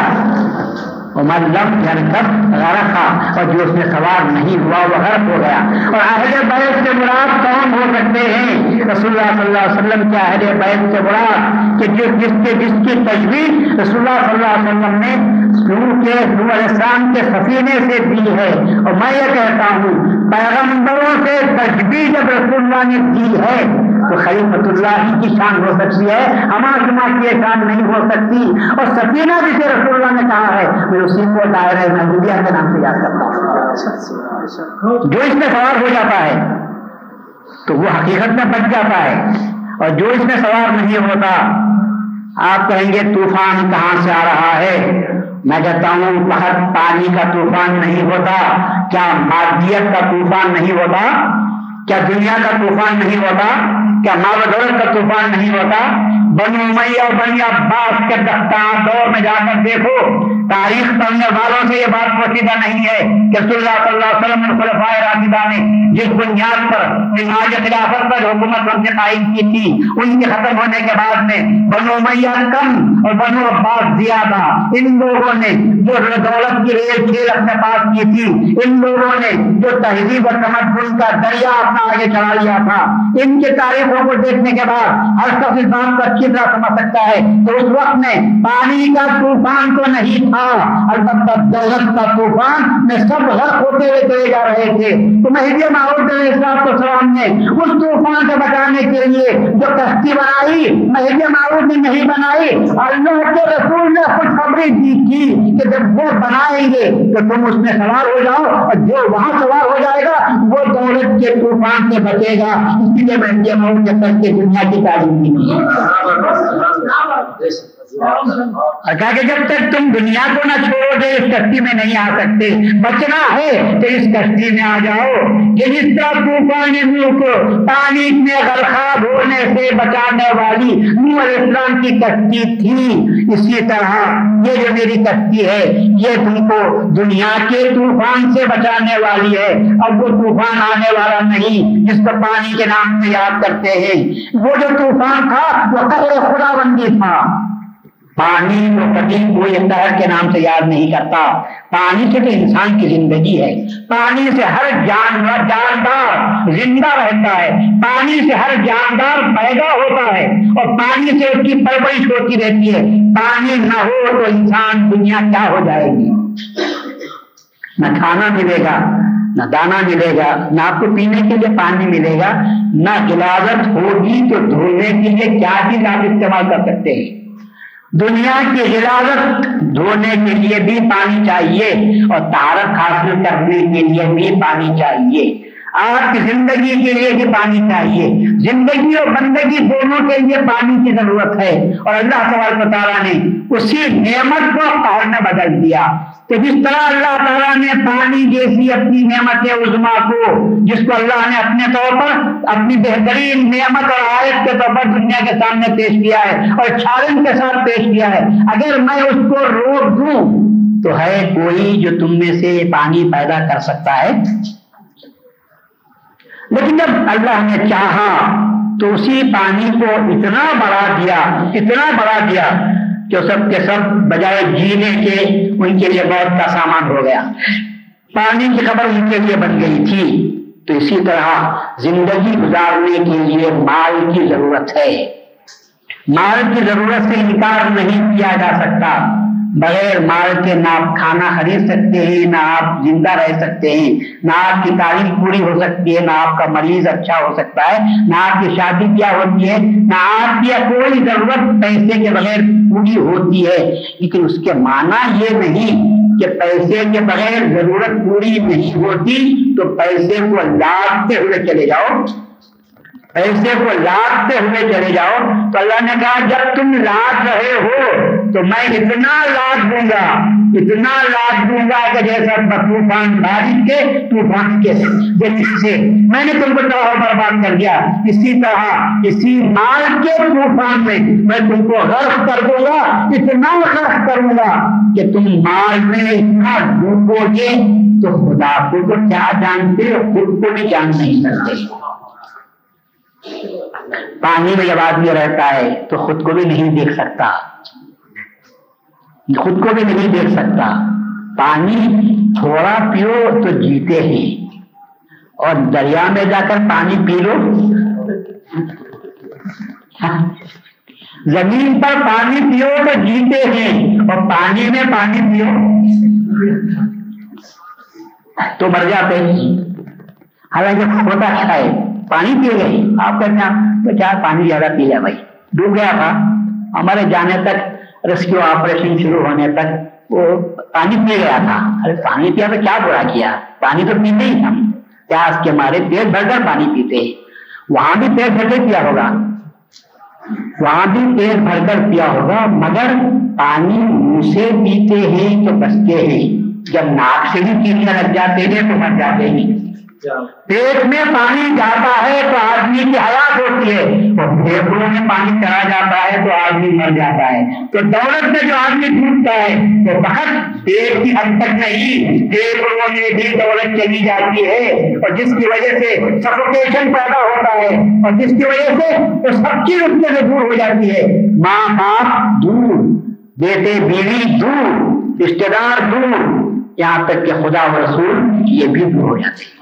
Speaker 1: عمر لم یرکب غرقا، اور جو اس میں سوار نہیں ہوا، وہ غرق ہو گیا۔ اور اہل بیت سے مراد کون ہو سکتے ہیں؟ رسول اللہ صلی اللہ علیہ وسلم کے اہل بیت سے مراد کہ جو جس کے، جس کی تجویز رسول اللہ صلی اللہ علیہ وسلم نے نور کے، نور علیہ السلام کے سفینے سے دی ہے۔ اور میں یہ کہتا ہوں، پیغمبروں سے تجویز جب رسول اللہ نے دی ہے، تو خلیفت اللہ ہی کی شان ہو سکتی ہے۔ ہمارا جمع کی شان نہیں ہو سکتی۔ اور سفینہ جسے رسول اللہ نے کہا ہے میں اسی کو دائرہ محدودیہ کے نام سے یاد کرتا ہوں۔ جو اس میں سوار ہو جاتا ہے، تو وہ حقیقت میں بچ جاتا ہے۔ اور جو اس میں سوار نہیں ہوتا، آپ کہیں گے، طوفان کہاں سے آ رہا ہے؟ میں کہتا ہوں، بہت پانی کا طوفان نہیں ہوتا۔ کیا مادیت کا طوفان نہیں ہوتا؟ کیا دنیا کا طوفان نہیں ہوتا؟ کیا مال کا طوفان نہیں ہوتا؟ بنو میاں بنی عباس کے دفتان دور میں جا کر دیکھو، تاریخ پڑھنے والوں سے یہ بات پوشیدہ نہیں ہے کہ صلی اللہ صلی اللہ علیہ وسلم خلفائے راشدہ نے جس بنیاد پر نماز خلافت پر حکومت ان سے قائم کی تھی، ان کے ختم ہونے کے بعد میں بنو میاں کم اور بنو عباس زیادہ۔ ان لوگوں نے جو دولت کی ریل کھیل اپنے پاس کی تھی، ان لوگوں نے جو تہذیب اور تمدن کا دریا اپنا آگے چڑھا لیا تھا۔ ان کے تاریخوں کو دیکھنے کے بعد ہر شخص اس بات کو سمجھ سکتا ہے تو اس وقت میں پانی کا طوفان تو نہیں تھا، البتہ دولت کا طوفان میں سب غرق ہوتے ہوئے چلے جا رہے تھے۔ تو مہدی معروف اسلام السلام نے اس طوفان سے بچانے کے لیے جو کشتی بنائی مہدی معروف نے نہیں بنائی، اللہ کے رسول نے خوشخبری دی تھی کہ جب وہ بنائیں گے تو تم اس میں سوار ہو جاؤ اور جو وہاں سوار ہو جائے گا وہ دولت کے طوفان سے بچے گا۔ اس لیے مہدی معروف نے کر کے دنیا کی تعلیم دی۔ اور کہا کہ جب تک تم دنیا کو نہ چھوڑو گے، اس کشتی میں نہیں آ سکتے۔ بچنا ہے تو اس کشتی میں آ جاؤ۔ کہ جس طرح طوفان ملک پانی میں غرخاب ہونے سے بچانے والی نور علیہ السلام کی کشتی تھی۔ اسی طرح یہ جو میری کشتی ہے، یہ تم کو دنیا کے طوفان سے بچانے والی ہے۔ اب وہ طوفان آنے والا نہیں، جس کو پانی کے نام سے یاد کرتے ہیں۔ وہ جو طوفان تھا، وہ قبر خدا بندی تھا۔ پانی کو کبھی کوئی قہر کے نام سے یاد نہیں کرتا۔ پانی سے تو انسان کی زندگی ہے۔ پانی سے ہر جانور جاندار زندہ رہتا ہے۔ پانی سے ہر جاندار پیدا ہوتا ہے اور پانی سے اس کی پرورش ہوتی رہتی ہے۔ پانی نہ ہو تو انسان دنیا کیا ہو جائے گی؟ نہ کھانا ملے گا، نہ دانا ملے گا، نہ آپ کو پینے کے لیے پانی ملے گا، نہ اجازت ہوگی تو دھونے کے لیے کیا چیز آپ استعمال کر سکتے ہیں؟ دنیا کی حراست دھونے کے لیے بھی پانی چاہیے اور تارک حاصل کرنے کے لیے بھی پانی چاہیے۔ آپ کی زندگی کے لیے بھی پانی چاہیے۔ زندگی اور بندگی دونوں کے لیے پانی کی ضرورت ہے۔ اور اللہ تبارک تعالیٰ نے اسی نعمت کو قہر میں بدل دیا۔ کہ جس طرح اللہ تعالیٰ نے پانی جیسی اپنی نعمت عظما کو، جس کو اللہ نے اپنے طور پر اپنی بہترین نعمت اور آیت کے طور پر دنیا کے سامنے پیش کیا ہے اور چھالن کے ساتھ پیش کیا ہے۔ اگر میں اس کو روک دوں، تو ہے کوئی جو تم میں سے پانی پیدا کر سکتا ہے؟ لیکن جب اللہ نے چاہا تو اسی پانی کو اتنا بڑھا دیا، اتنا بڑھا دیا جو سب کے سب بجائے جینے کے ان کے لیے بہت کا سامان ہو گیا۔ پانی کی خبر ان کے لیے بن گئی تھی۔ تو اسی طرح زندگی گزارنے کے لیے مال کی ضرورت ہے۔ مال کی ضرورت سے انکار نہیں کیا جا سکتا۔ بغیر مال کے نہ آپ کھانا خرید سکتے ہیں، نہ آپ زندہ رہ سکتے ہیں۔ نہ آپ کی تعلیم پوری ہو سکتی ہے، نہ آپ کا مریض اچھا ہو سکتا ہے، نہ آپ کی شادی کیا ہوتی ہے، نہ آپ کی کوئی ضرورت پیسے کے بغیر پوری ہوتی ہے۔ لیکن اس کے معنی یہ نہیں کہ پیسے کے بغیر ضرورت پوری نہیں ہوتی، تو پیسے کو لاگتے ہوئے چلے جاؤ۔ پیسے کو لاگتے ہوئے چلے جاؤ تو اللہ نے کہا، جب تم لاگ رہے ہو تو میں اتنا لاگ دوں گا، اتنا لاگ دوں گا کہ جیسا طوفان بارش کے طوفان کے سے۔ میں نے تم کو تباہ برباد کر دیا۔ اسی طرح اسی مال کے طوفان میں میں تم کو غرق کر دوں گا، اتنا غرق کروں گا کہ تم مال میں اتنا ڈوبو گے۔ تو خدا کو تو کیا جانتے خود کو بھی جان نہیں سکتے۔ پانی میں جب آدمی رہتا ہے تو خود کو بھی نہیں دیکھ سکتا۔ خود کو بھی نہیں دیکھ سکتا۔ پانی تھوڑا پیو تو جیتے ہیں۔ اور دریا میں جا کر پانی پی لو۔ زمین پر پانی پیو تو جیتے ہیں۔ اور پانی میں پانی پیو۔ تو مر جاتے ہیں۔ حالانکہ ہوتا اچھا ہے۔ پانی پی گئے آپ کہتے ہیں تو کیا پانی زیادہ پی لیا بھائی ڈوب گیا تھا ہمارے جانے تک ریسکیو آپریشن شروع ہونے تک وہ پانی پی گیا تھا ارے پانی پیا تو کیا برا کیا پانی تو پیتے ہی ہم پیاس کے مارے پیٹ بھر کر پانی پیتے وہاں بھی پیٹ بھر کے پیا ہوگا وہاں بھی پیٹ بھر کر پیا ہوگا مگر پانی منہ سے پیتے ہیں تو بچتے ہیں جب ناک سے بھی پینے لگ جاتے ہیں تو مر جاتے ہیں پیٹ میں پانی جاتا ہے تو آدمی کی حیات ہوتی ہے۔ اور پھیپڑوں میں پانی چلا جاتا ہے تو آدمی مر جاتا ہے۔ تو دولت میں جو آدمی ڈوبتا ہے تو بہت پیٹ کی حد تک نہیں پھیپڑوں میں بھی دولت چلی جاتی ہے۔ اور جس کی وجہ سے سفوکیشن پیدا ہوتا ہے، اور جس کی وجہ سے وہ سب چیز اس سے دور ہو جاتی ہے۔ ماں باپ دور، بیٹے بیوی دور رشتے دار دور۔ یہاں تک کہ خدا و رسول یہ بھی دور ہو جاتے ہیں۔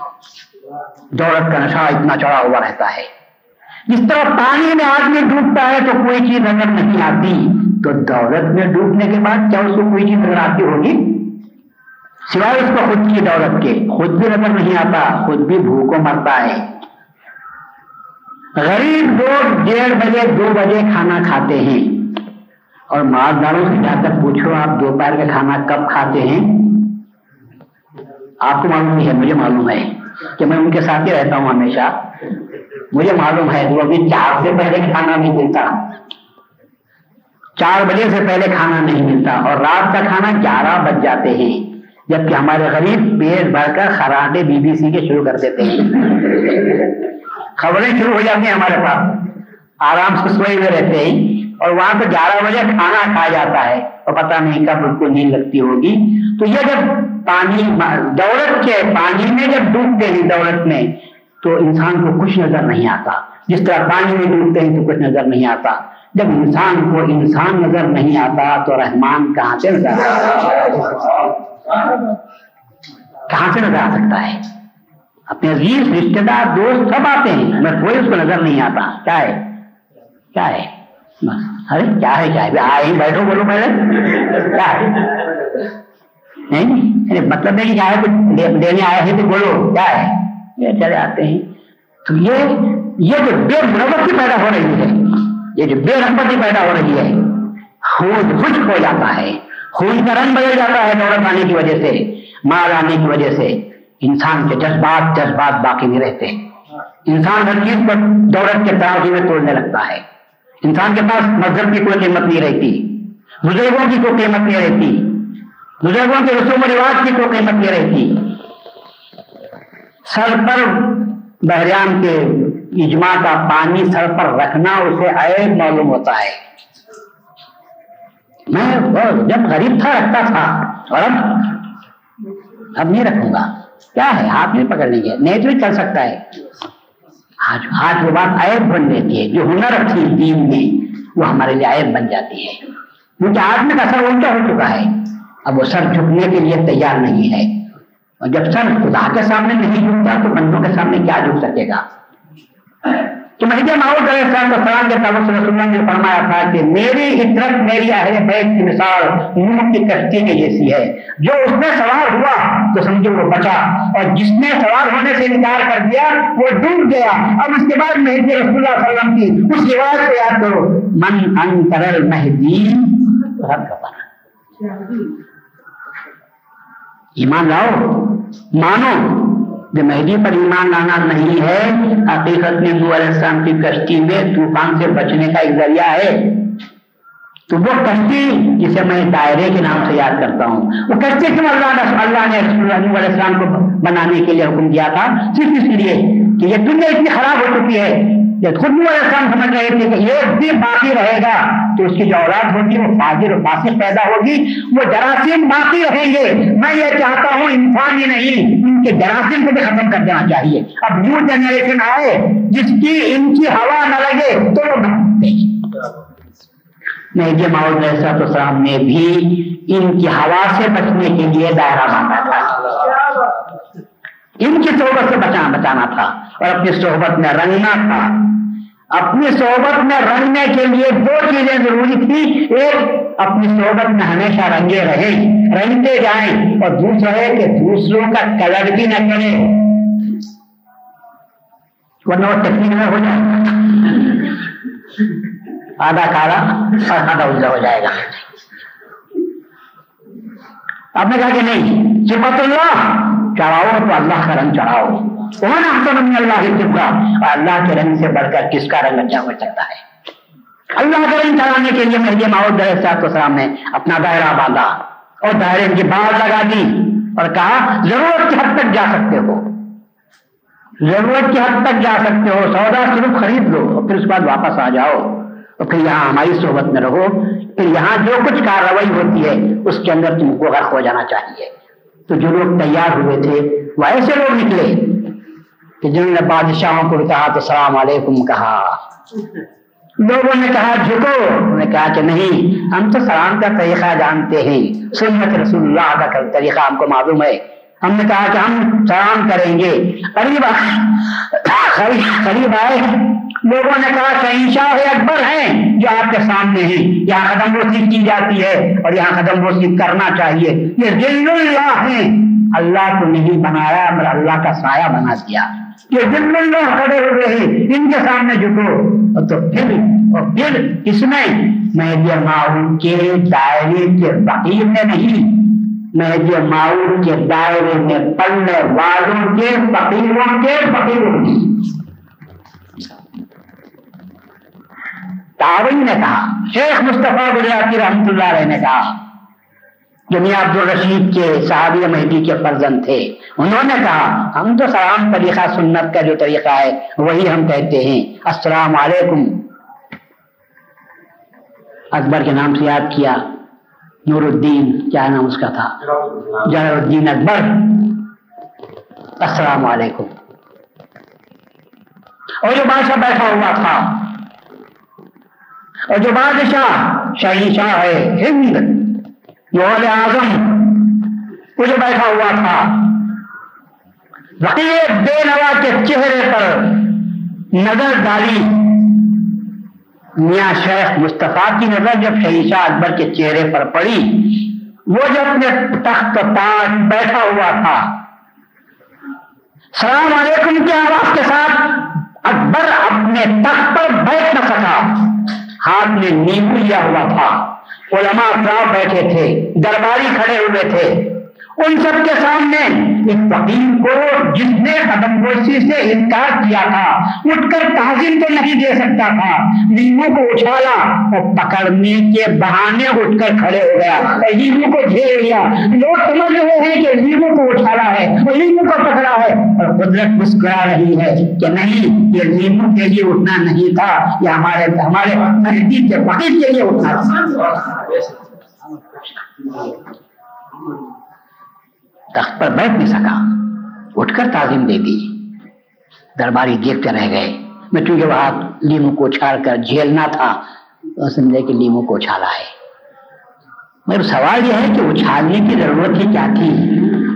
Speaker 1: دولت کا نشہ اتنا چڑھا ہوا رہتا ہے۔ جس طرح پانی میں آدمی ڈوبتا ہے تو کوئی چیز نظر نہیں آتی۔ تو دولت میں ڈوبنے کے بعد کیا اس کو کوئی چیز نظر آتی ہوگی؟ سوائے اس کو خود کی دولت کے۔ خود بھی نظر نہیں آتا، خود بھی بھوکو مرتا ہے۔ غریب لوگ ڈیڑھ بجے، دو بجے کھانا کھاتے ہیں۔ اور مالداروں سے جا کر پوچھو، آپ دوپہر کا کھانا کب کھاتے ہیں؟ آپ کو معلوم نہیں ہے، مجھے معلوم ہے۔ کہ میں ان کے ساتھ ہی رہتا ہوں ہمیشہ۔ مجھے معلوم ہے وہ ابھی چار سے پہلے کھانا نہیں ملتا۔ چار بجے سے پہلے کھانا نہیں ملتا اور رات کا کھانا گیارہ بج جاتے ہیں، جبکہ ہمارے غریب پیٹ بھر کر خراٹے بی بی سی کے شروع کر دیتے ہیں۔ خبریں شروع ہو جاتی ہیں ہمارے پاس۔ آرام سے سوئے ہوئے رہتے ہیں۔ اور وہاں پہ گیارہ بجے کھانا کھایا جاتا ہے اور پتہ نہیں کب اس کو نیند لگتی ہوگی۔ تو یہ جب پانی دولت کے پانی میں جب ڈوبتے ہیں دولت میں، تو انسان کو کچھ نظر نہیں آتا۔ جس طرح پانی میں ڈوبتے ہیں تو کچھ نظر نہیں آتا۔ جب انسان کو انسان نظر نہیں آتا، تو رحمان کہاں سے نظر کہاں سے نظر آ سکتا ہے؟ اپنے عزیز رشتے دار، دوست سب آتے ہیں میں کوئی اس کو نظر نہیں آتا۔ کیا ہے؟ کیا ہے؟ ارے کیا ہے کیا ہے آئے بیٹھو بولو پہلے کیا ہے نہیں مطلب ہے کہ کیا ہے کچھ دینے آئے ہیں تو بولو کیا ہے یہ چلے آتے ہیں تو یہ یہ جو بے مربتی پیدا ہو رہی ہے یہ جو بے رغبتی پیدا ہو رہی ہے خود خشک ہو جاتا ہے خون کا رنگ بدل جاتا ہے دولت آنے کی وجہ سے مال آنے کی وجہ سے انسان کے جذبات جذبات باقی نہیں رہتے انسان ہر چیز پر دولت کے ترازی میں توڑنے لگتا ہے انسان کے پاس مذہب کی کوئی قیمت نہیں رہتی بزرگوں کی کوئی قیمت نہیں رہتی بزرگوں کے رسوم و رواج کی کوئی قیمت نہیں رہتی۔ سر پر بحریان کے اجماع کا پانی سر پر رکھنا اسے عیب معلوم ہوتا ہے۔ میں جب غریب تھا، رکھتا تھا، اور اب اب نہیں رکھوں گا۔ کیا ہے؟ ہاتھ نہیں پکڑ لیں گے نہیں چل سکتا ہے۔ آج آج وہ بات عیب بن دیتی ہے، جو ہنر تھی دین میں وہ ہمارے لیے عیب بن جاتی ہے۔ کیونکہ آدمی کا سر الٹا ہو چکا ہے، اب وہ سر جھکنے کے لیے تیار نہیں ہے۔ اور جب سر خدا کے سامنے نہیں جھکتا، تو بندوں کے سامنے کیا جھک سکے گا؟ تو مہدی ماحول علیہ السلام کے سلام کے تعلق سے رسول اللہ نے فرمایا تھا کہ میری عطرت میری اہل بیت کی مثال نوح کی کشتی کے جیسی ہے۔ جو اس میں سوار ہوا تو سمجھو وہ بچا اور جس نے سوار ہونے سے انکار کر دیا وہ ڈوب گیا۔ اب اس کے بعد مہدی رسول اللہ صلی اللہ علیہ وسلم کی اس روایت کو یاد کرو۔ من انتر المہدی رب کا بنا ایمان لاؤ، مانو۔ جو مہدی پر ایمان لانا نہیں ہے، حقیقت میں نو علیہ السلام کی کشتی میں طوفان سے بچنے کا ایک ذریعہ ہے۔ تو وہ کشتی جسے میں دائرے کے نام سے یاد کرتا ہوں، وہ کشتی سے اللہ نے اللہ نے علیہ السلام کو بنانے کے لیے حکم دیا تھا؟ صرف اس لیے کہ یہ دنیا اتنی خراب ہو چکی ہے جب خود علیہ السلام سمجھ رہے تھے کہ یہ بھی باقی رہے گا تو اس کی جو اولاد ہوگی وہ فاضر و فاسق پیدا ہوگی، وہ جراثیم باقی رہیں گے۔ میں یہ چاہتا ہوں انسان ہی نہیں، ان کے جراثیم کو بھی ختم کر دینا چاہیے۔ اب نیو جنریشن آئے، جس کی ان کی ہوا نہ لگے تو وہ مہدی ماحول علیہ السلام نے بھی ان کی ہوا سے بچنے کے لیے دائرہ باندھا تھا۔ ان کی صحبت سے بچانا بچانا تھا اور اپنی صحبت میں رنگنا تھا۔ اپنی صحبت میں رنگنے کے لیے دو چیزیں ضروری تھی، ایک، اپنی صحبت میں ہمیشہ رنگے رہے، رنگتے جائیں، اور دوسرا ہے کہ دوسروں کا کلر بھی نہ کرے۔ ورنہ وہ تکلیف میں ہو جائے۔ آدھا کالا اور آدھا الجا ہو جائے گا۔ آپ نے کہا کہ نہیں، صفت اللہ، چڑھاؤ تو اللہ کا رنگ چڑھاؤ۔ کون احسن اللہ چپکا اور اللہ کے رنگ سے بڑھ کر کس کا رنگ اچھا ہو سکتا ہے؟ اللہ کا رنگ چڑھانے کے لیے مہدی ماحول صاحب السلام نے اپنا دائرہ باندھا اور دائرے کی بات لگا دی اور کہا، ضرورت کی حد تک جا سکتے ہو۔ ضرورت کی حد تک جا سکتے ہو، سودا صرف خرید لو اور پھر اس کے بعد واپس آ جاؤ۔ اور پھر یہاں ہماری صحبت میں رہو۔ پھر یہاں جو کچھ کارروائی ہوتی ہے، اس کے اندر تم کو غرق ہو جانا چاہیے۔ تو جو لوگ تیار ہوئے تھے، وہ ایسے لوگ نکلے۔ کہ جنہوں نے بادشاہوں کو کہا تو السلام علیکم کہا۔ لوگوں نے کہا، جھکو۔ انہوں نے کہا کہ نہیں، ہم تو سلام کا طریقہ جانتے ہیں۔ سنت رسول اللہ کا طریقہ ہم کو معلوم ہے۔ ہم نے کہا کہ ہم سلام کریں گے۔ قریب قریب آئے۔ لوگوں نے کہا شہنشاہ اکبر ہیں جو آپ کے سامنے ہیں۔ یہاں قدم روسی کی جاتی ہے اور یہاں قدم روسی کرنا چاہیے۔ یہ ذل اللہ ہیں۔ اللہ کو نہیں بنایا، مگر اللہ کا سایہ بنا دیا۔ یہ ذل اللہ کھڑے ہوئے ہیں، ان کے سامنے جھکو۔ تو پھر، اور پھر اس میں میں یہ معاون کے دائرے کے فقیر میں نہیں میں یہ معاون کے دائرے میں پڑھنے والوں کے فقیروں کے فقیروں کی۔ تاوئی نے کہا، شیخ مصطفیٰ گجراتی رحمت اللہ علیہ نے کہا جو میاں عبد الرشید کے صحابی مہدی کے فرزن تھے۔ انہوں نے کہا، ہم تو سلام طریقہ سنت کا جو طریقہ ہے، وہی ہم کہتے ہیں۔ السلام علیکم۔ اکبر کے نام سے یاد کیا۔ نور الدین کیا نام اس کا تھا؟ جلال الدین اکبر۔ السلام علیکم۔ اور جو بادشاہ بیٹھا ہوا تھا، اور جو بادشاہ شاہی شاہ ہے، ہند۔ مغل اعظم وہ بیٹھا ہوا تھا۔ بے نوا کے چہرے پر نظر ڈالی۔ میاں شیخ مصطفیٰ کی نظر جب شہی شاہ اکبر کے چہرے پر پڑی، وہ جو اپنے تخت تاج بیٹھا ہوا تھا۔ سلام علیکم کی آواز کے ساتھ اکبر اپنے تخت پر بیٹھ نہ سکا؟ ہاتھ میں نیمبو لیا ہوا تھا۔ علماء افراد بیٹھے تھے درباری کھڑے ہوئے تھے۔ ان سب کے سامنے ایک فقیر کو جس نے قدم گوشی سے انکار کیا تھا، اٹھ کر تعظیم تو نہیں دے سکتا تھا نیمو کو اچھالا اور پکڑنے کے بہانے اٹھ کر کھڑے ہو گیا۔ نیمو کو جھیل لیا۔ لوگ سمجھ رہے ہیں کہ نیمو کو اچھالا ہے، اور نیمو کو پکڑا ہے۔ اور قدرت مسکرا رہی ہے کہ نہیں، یہ نیمو کے لیے اٹھنا نہیں تھا، یہ ہمارے ہمارے نزدیک کے فقیر کے لیے اٹھنا تھا۔ تخت پر بیٹھ نہیں سکا۔ اٹھ کر تعظیم دے دی۔ درباری دیکھتے رہ گئے۔ میں چونکہ وہاں لیمو کو چھاڑ کر جھیلنا تھا، تو سمجھے کہ لیمو کو اچھالا ہے۔ مگر سوال یہ ہے کہ اچھالنے کی ضرورت ہی کیا تھی؟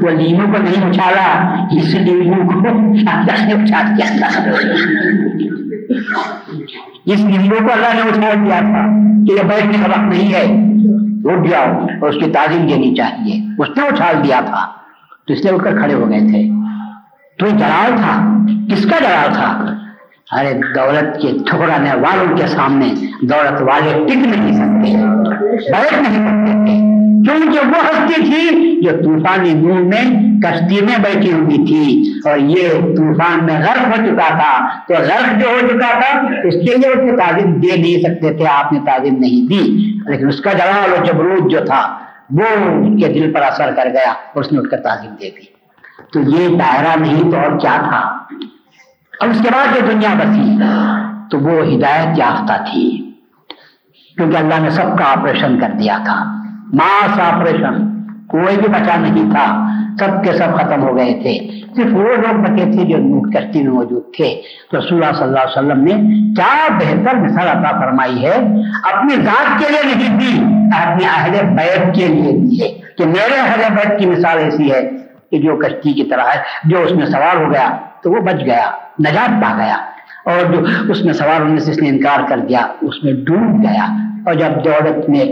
Speaker 1: وہ لیمو کو نہیں اچھالا، اس لیمو کو اللہ نے اچھال کیا تھا اس لیمو کو اللہ نے اچھال دیا تھا کہ یہ بیٹھنے کا وقت نہیں ہے۔ اٹھ جاؤ اور اس کی تعظیم دینی چاہیے۔ اس نے اچھال دیا تھا۔ تو اس لیے اٹھ کر کھڑے ہو گئے تھے۔ تو یہ جلال تھا۔ کس کا جلال تھا؟ ارے دولت کے ٹھکرانے والوں کے سامنے دولت والے ٹک نہیں سکتے بیٹھ نہیں سکتے۔ تھے کیونکہ وہ ہستی تھی جو طوفانی نور میں کشتی میں بیٹھی ہوئی تھی۔ اور یہ طوفان میں غرق ہو چکا تھا۔ تو غرق جو ہو چکا تھا، اس کے لیے اس کو تعلیم دے نہیں سکتے تھے۔ آپ نے تعلیم نہیں دی، لیکن اس کا جواب جبروت جو تھا وہ ان کے دل پر اثر کر گیا اور اس نے اٹھ کر تعلیم دے دی۔ تو یہ دائرہ نہیں تو اور کیا تھا؟ اور اس کے بعد جو دنیا بسی۔ تو وہ ہدایت یافتہ تھی۔ کیونکہ اللہ نے سب کا آپریشن کر دیا تھا۔ ماس آپریشن کوئی بھی بچا نہیں تھا، سب کے سب ختم ہو گئے تھے۔ صرف وہ لوگ بچے تھے جو کشتی میں موجود تھے۔ تو رسول اللہ صلی اللہ علیہ وسلم نے کیا بہتر مثال عطا فرمائی ہے؟ اپنی ذات کے لیے نہیں دی اپنے اہل بیت کے لیے دی ہے۔ کہ میرے اہل بیت کی مثال ایسی ہے کہ جو کشتی کی طرح ہے، جو اس میں سوار ہو گیا تو وہ بچ گیا، نجات پا گیا۔ اور جو اس میں سوار ہونے سے اس نے انکار کر دیا، اس میں ڈوب گیا۔ اور جب دولت میں،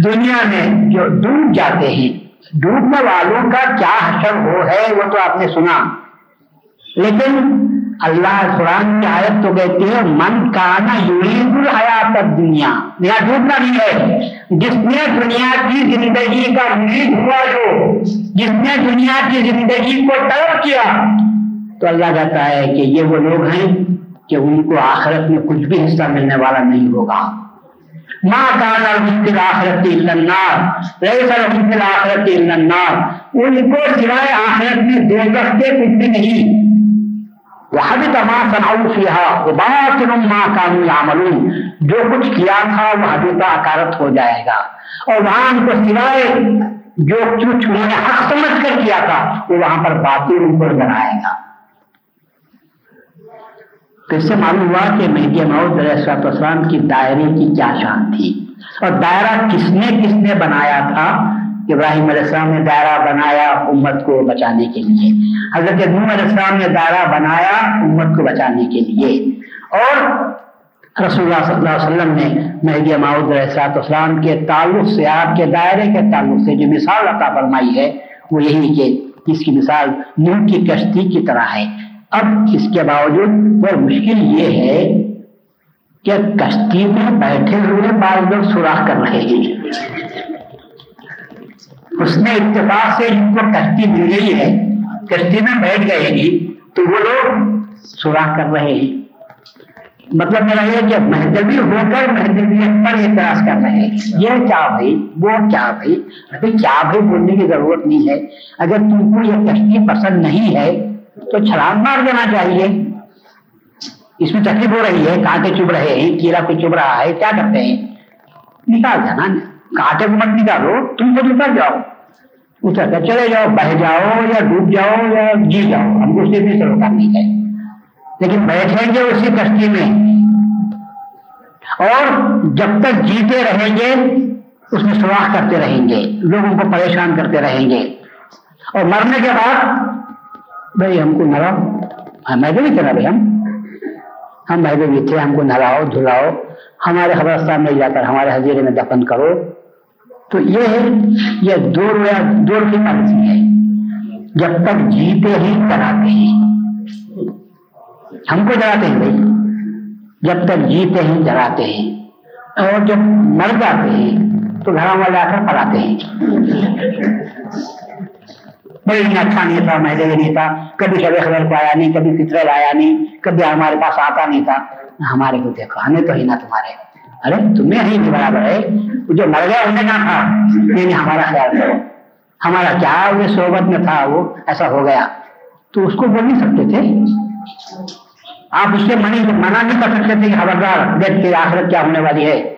Speaker 1: دنیا میں جو ڈوب جاتے ہیں ڈوبنے والوں کا کیا حشر ہو ہے وہ تو آپ نے سنا۔ لیکن اللہ قرآن کی آیت تو کہتے ہیں من کانا یرید الحیات دنیا یہاں ڈوبنا نہیں ہے۔ جس نے دنیا کی زندگی کا امید ہوا جو، جس نے دنیا کی زندگی کو طلب کیا، تو اللہ کہتا ہے کہ یہ وہ لوگ ہیں کہ ان کو آخرت میں کچھ بھی حصہ ملنے والا نہیں ہوگا۔ ماں کانا آخرت النار. ليس لهم في الآخرت الا النار. ان کو سوائے آخرت میں دو کے کچھ بھی نہیں وحبط ما صنعوا فيها. وباطل ما كانوا يعملون. جو کچھ کیا تھا وہ حبط اکارت ہو جائے گا. اور وہاں ان کو سوائے جو کچھ انہوں نے حق سمجھ کر کیا تھا، وہ وہاں پر باطل ان کو بنائے گا. تو اس سے معلوم ہوا کہ مہدی معود علیہ السلام کی دائرے کی کیا شان تھی۔ اور دائرہ کس نے کس نے بنایا تھا؟ ابراہیم علیہ السلام نے دائرہ بنایا امت کو بچانے کے لیے۔ حضرت نوح علیہ السلام نے دائرہ بنایا امت کو بچانے کے لیے۔ اور رسول اللہ صلی اللہ علیہ وسلم نے مہدی معود علیہ السلام کے تعلق سے، آپ کے دائرے کے تعلق سے جو مثال عطا فرمائی ہے، وہ یہی کہ اس کی مثال نوح کی کشتی کی طرح ہے۔ اب اس کے باوجود وہ مشکل یہ ہے کہ کشتی میں بیٹھے ہوئے بعض لوگ سوراخ کر رہے ہیں۔ اس نے اتفاق سے جن کو کشتی مل گئی ہے، کشتی میں بیٹھ گئے گی تو وہ لوگ سوراخ کر رہے ہیں۔ مطلب میرا یہ کہ محدبی ہو کر محدبیت پر اعتراض کر رہے ہیں۔ یہ کیا بھائی؟ وہ کیا بھائی؟ ابھی کیا بھائی بولنے کی ضرورت نہیں ہے۔ اگر تم کو یہ کشتی پسند نہیں ہے تو چھلانگ مار دینا چاہیے۔ اس میں تکلیف ہو رہی ہے، کانٹے چب رہے ہیں، کیڑا کو چب رہا ہے، کیا کرتے ہیں؟ نکال دینا۔ کانٹے کو مت نکالو، تم خود اتر جاؤ۔ اتر کر چلے جاؤ بہ جاؤ یا ڈوب جاؤ یا جی جاؤ۔ ہم کو اس سے بھی سروکار نہیں ہے۔ لیکن بیٹھیں گے اسی کشتی میں۔ اور جب تک جیتے رہیں گے، اس میں سوراخ کرتے رہیں گے۔ لوگوں کو پریشان کرتے رہیں گے۔ اور مرنے کے بعد بھائی، ہم کو نہلاؤ ہاں میں بھی چلا بھائی ہم ہم بھائی بھی تھے ہم کو نہلاؤ دھلاؤ۔ ہمارے خبرستان میں جا کر، ہمارے حضیرے میں دفن کرو۔ تو یہ ہے، یہ دور یا دور کی مرضی ہے۔ جب تک جیتے ہی کراتے ہیں ہم کو جلاتے ہیں بھائی۔ جب تک جیتے ہیں جلاتے ہیں اور جب مر جاتے ہیں، تو گھر والے آ کر پڑھاتے ہیں۔ بڑی اچھا نہیں تھا میں نہیں تھا۔ کبھی شب خبر کو آیا نہیں، کبھی فطرل آیا نہیں، کبھی ہمارے پاس آتا نہیں تھا۔ ہمارے کو دیکھو ہمیں تو ہی نہ تمہارے۔ ارے، تمہیں ہی نہیں برابر ہے۔ جو مر گیا، انہیں نہ تھا؟ نہیں ہمارا خیال کرو۔ ہمارا کیا وہ صحبت میں تھا؟ وہ ایسا ہو گیا۔ تو اس کو بول نہیں سکتے تھے؟ آپ اس سے منی منع نہیں کر سکتے تھے کہ خبردار، دیکھ کے آخرت کیا ہونے والی ہے۔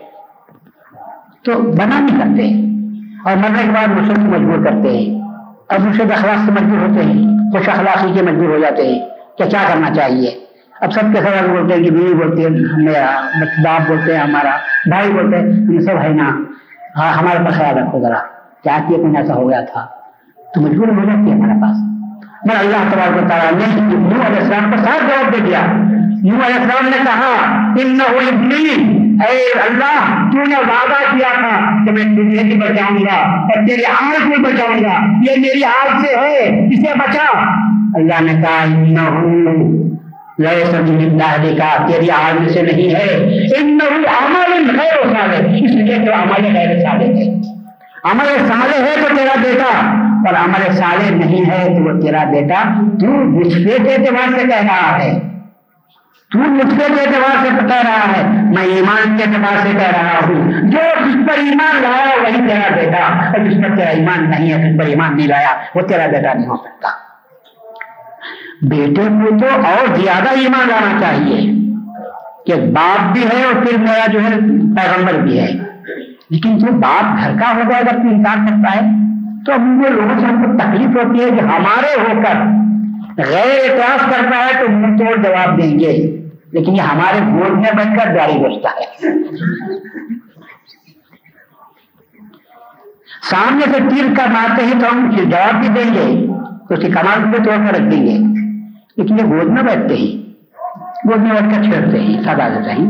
Speaker 1: تو بنا نہیں کرتے۔ اور مرنے کے بعد مسلم مجبور کرتے ہیں۔ اب مرشد اخلاق سے مجبور ہوتے ہیں۔ خوش اخلاقی کے مجبور ہو جاتے ہیں کہ کیا کرنا چاہیے۔ اب سب کے سوال بولتے ہیں کہ بیوی بولتے ہیں میرا باپ بولتے ہیں، ہمارا بھائی بولتے ہیں۔ سب ہے نا۔ ہاں ہمارے پاس خیال رکھو ذرا۔ کیا کیا کون ایسا ہو گیا تھا؟ تو مجبور ہو جاتی ہے ہمارے پاس۔ میں اللہ تبارک تعالیٰ نے نو علیہ السلام کو صاف جواب دے دیا۔ نو علیہ السلام نے کہا ابنی اے اللہ تو نے وعدہ کیا تھا کہ میں تجھے بھی بچاؤں گا اور تیری آگ کو بچاؤں گا۔ یہ میری آگ سے ہے، اسے بچا۔ اللہ نے کہا لیے سمجھ اللہ نے کہا تیری آگ سے نہیں ہے۔ انہو عمل غیر صالح، اس لیے تو عمل غیر صالح ہے۔ عمل صالح ہے تو تیرا بیٹا، اور عمل صالح نہیں ہے تو وہ تیرا بیٹا تو نسبے کے اعتبار سے کہہ رہا ہے۔ تو نسبے کے اعتبار سے کہہ رہا ہے، میں ایمان کے اعتبار سے کہہ رہا ہوں۔ جو جس پر ایمان لایا، وہی تیرا بیٹا۔ اور جس پر تیرا ایمان نہیں ہے، جس پر ایمان نہیں لایا، وہ تیرا بیٹا نہیں ہو سکتا۔ بیٹے کو تو اور زیادہ ایمان لانا چاہیے۔ کہ باپ بھی ہے اور پھر میرا جو ہے، پیغمبر بھی ہے۔ لیکن جو باپ گھر کا ہو جائے تو انکار کرتا ہے، تو اب وہ لوگوں سے ہم کو تکلیف ہوتی ہے کہ ہمارے ہو کر غیر اعتراض کرتا ہے، تو منہ توڑ جواب دیں گے۔ لیکن یہ ہمارے گود میں بیٹھ کر جاری بچتا ہے۔ سامنے سے تیر کر مارتے ہیں تو ہم جواب بھی دیں گے، تو اس کی کمال کو توڑ کر رکھ دیں گے۔ لیکن یہ گود میں بیٹھتے ہیں گود میں بیٹھ کر چھیڑتے ہیں سدا دیتا ہی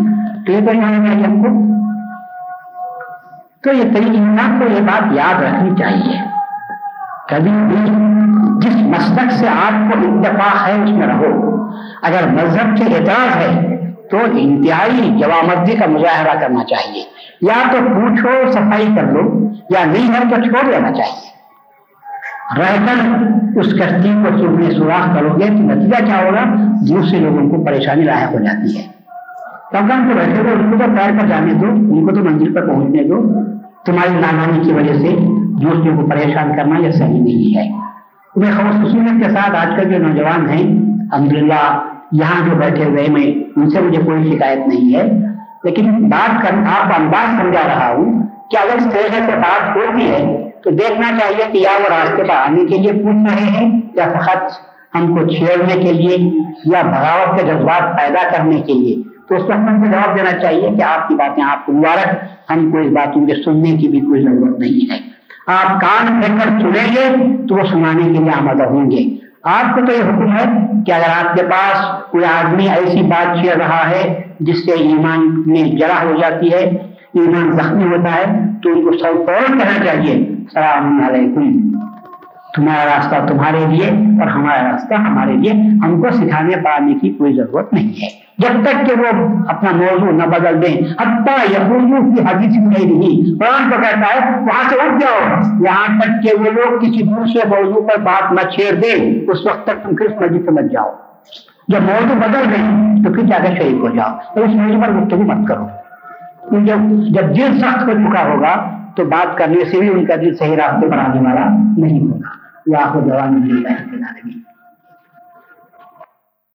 Speaker 1: تو یہ تو نہیں ہم کو؟ تو یہ کئی انسان کو یہ بات یاد رکھنی چاہیے۔ کبھی بھی جس مسلک سے آپ کو اتفاق ہے، اس میں رہو۔ اگر مذہب کے اعتراض ہے، تو انتہائی جوامدی کا مظاہرہ کرنا چاہیے۔ یا تو پوچھو، صفائی کر لو، یا نہیں ہے تو چھوڑ لینا چاہیے۔ رہ کر اس کشتی کو تم سوراخ کرو گے تو نتیجہ کیا ہوگا؟ دوسرے لوگوں کو پریشانی لاحق ہو جاتی ہے۔ کم کو بیٹھے ہو، ان کو تو پیر پر جانے دو، ان کو تو منزل پر پہنچنے دو۔ تمہاری نادانی کی وجہ سے دوسروں کو پریشان کرنا یہ صحیح نہیں ہے۔ میں خوش خصوصیت کے ساتھ آج کل جو نوجوان ہیں الحمد للہ یہاں جو بیٹھے ہوئے میں ان سے مجھے کوئی شکایت نہیں ہے۔ لیکن بات کر آپ انداز سمجھا رہا ہوں کہ اگر اس سے بات ہوتی ہے تو دیکھنا چاہیے کہ یا وہ راستے پر آنے کے لیے پوچھ رہے ہیں یا فقط ہم کو چھیڑنے کے لیے یا بغاوت کے جذبات پیدا کرنے کے لیے۔ تو اس وقت ہم کو جواب دینا چاہیے کہ آپ کی باتیں آپ کو مبارک، ہم کو اس باتوں کے سننے کی بھی کوئی ضرورت نہیں ہے۔ آپ کان پھینک کر سنیں گے تو وہ سنانے کے لیے آمادہ ہوں گے۔ آپ کو تو یہ حکم ہے کہ اگر آپ کے پاس کوئی آدمی ایسی بات چھیڑ رہا ہے جس سے ایمان میں جرا ہو جاتی ہے، ایمان زخمی ہوتا ہے، تو ان کو سب فوراً کہنا چاہیے، السلام علیکم۔ تمہارا راستہ تمہارے لیے اور ہمارا راستہ ہمارے لیے۔ ہم کو سکھانے پڑھانے کی کوئی ضرورت نہیں ہے۔ جب تک کہ وہ اپنا موضوع نہ بدل دیں، حتیٰ کی حدیث نہیں رہی قرآن کو کہتا ہے، وہاں سے اٹھ جاؤ۔ یہاں تک کہ وہ لوگ کسی دوسرے موضوع پر بات نہ چھیڑ دیں، اس وقت تک تم کس مسجد سمجھ جاؤ۔ جب موضوع بدل گئی تو پھر جا کر شریک ہو جاؤ۔ تو اس موضوع پر گفتگو مت کرو۔ جب جب دل سخت ہو چکا ہوگا، تو بات کرنے سے بھی ان کا دل صحیح راستے پر آنے والا نہیں ہوگا۔ یا خود جوان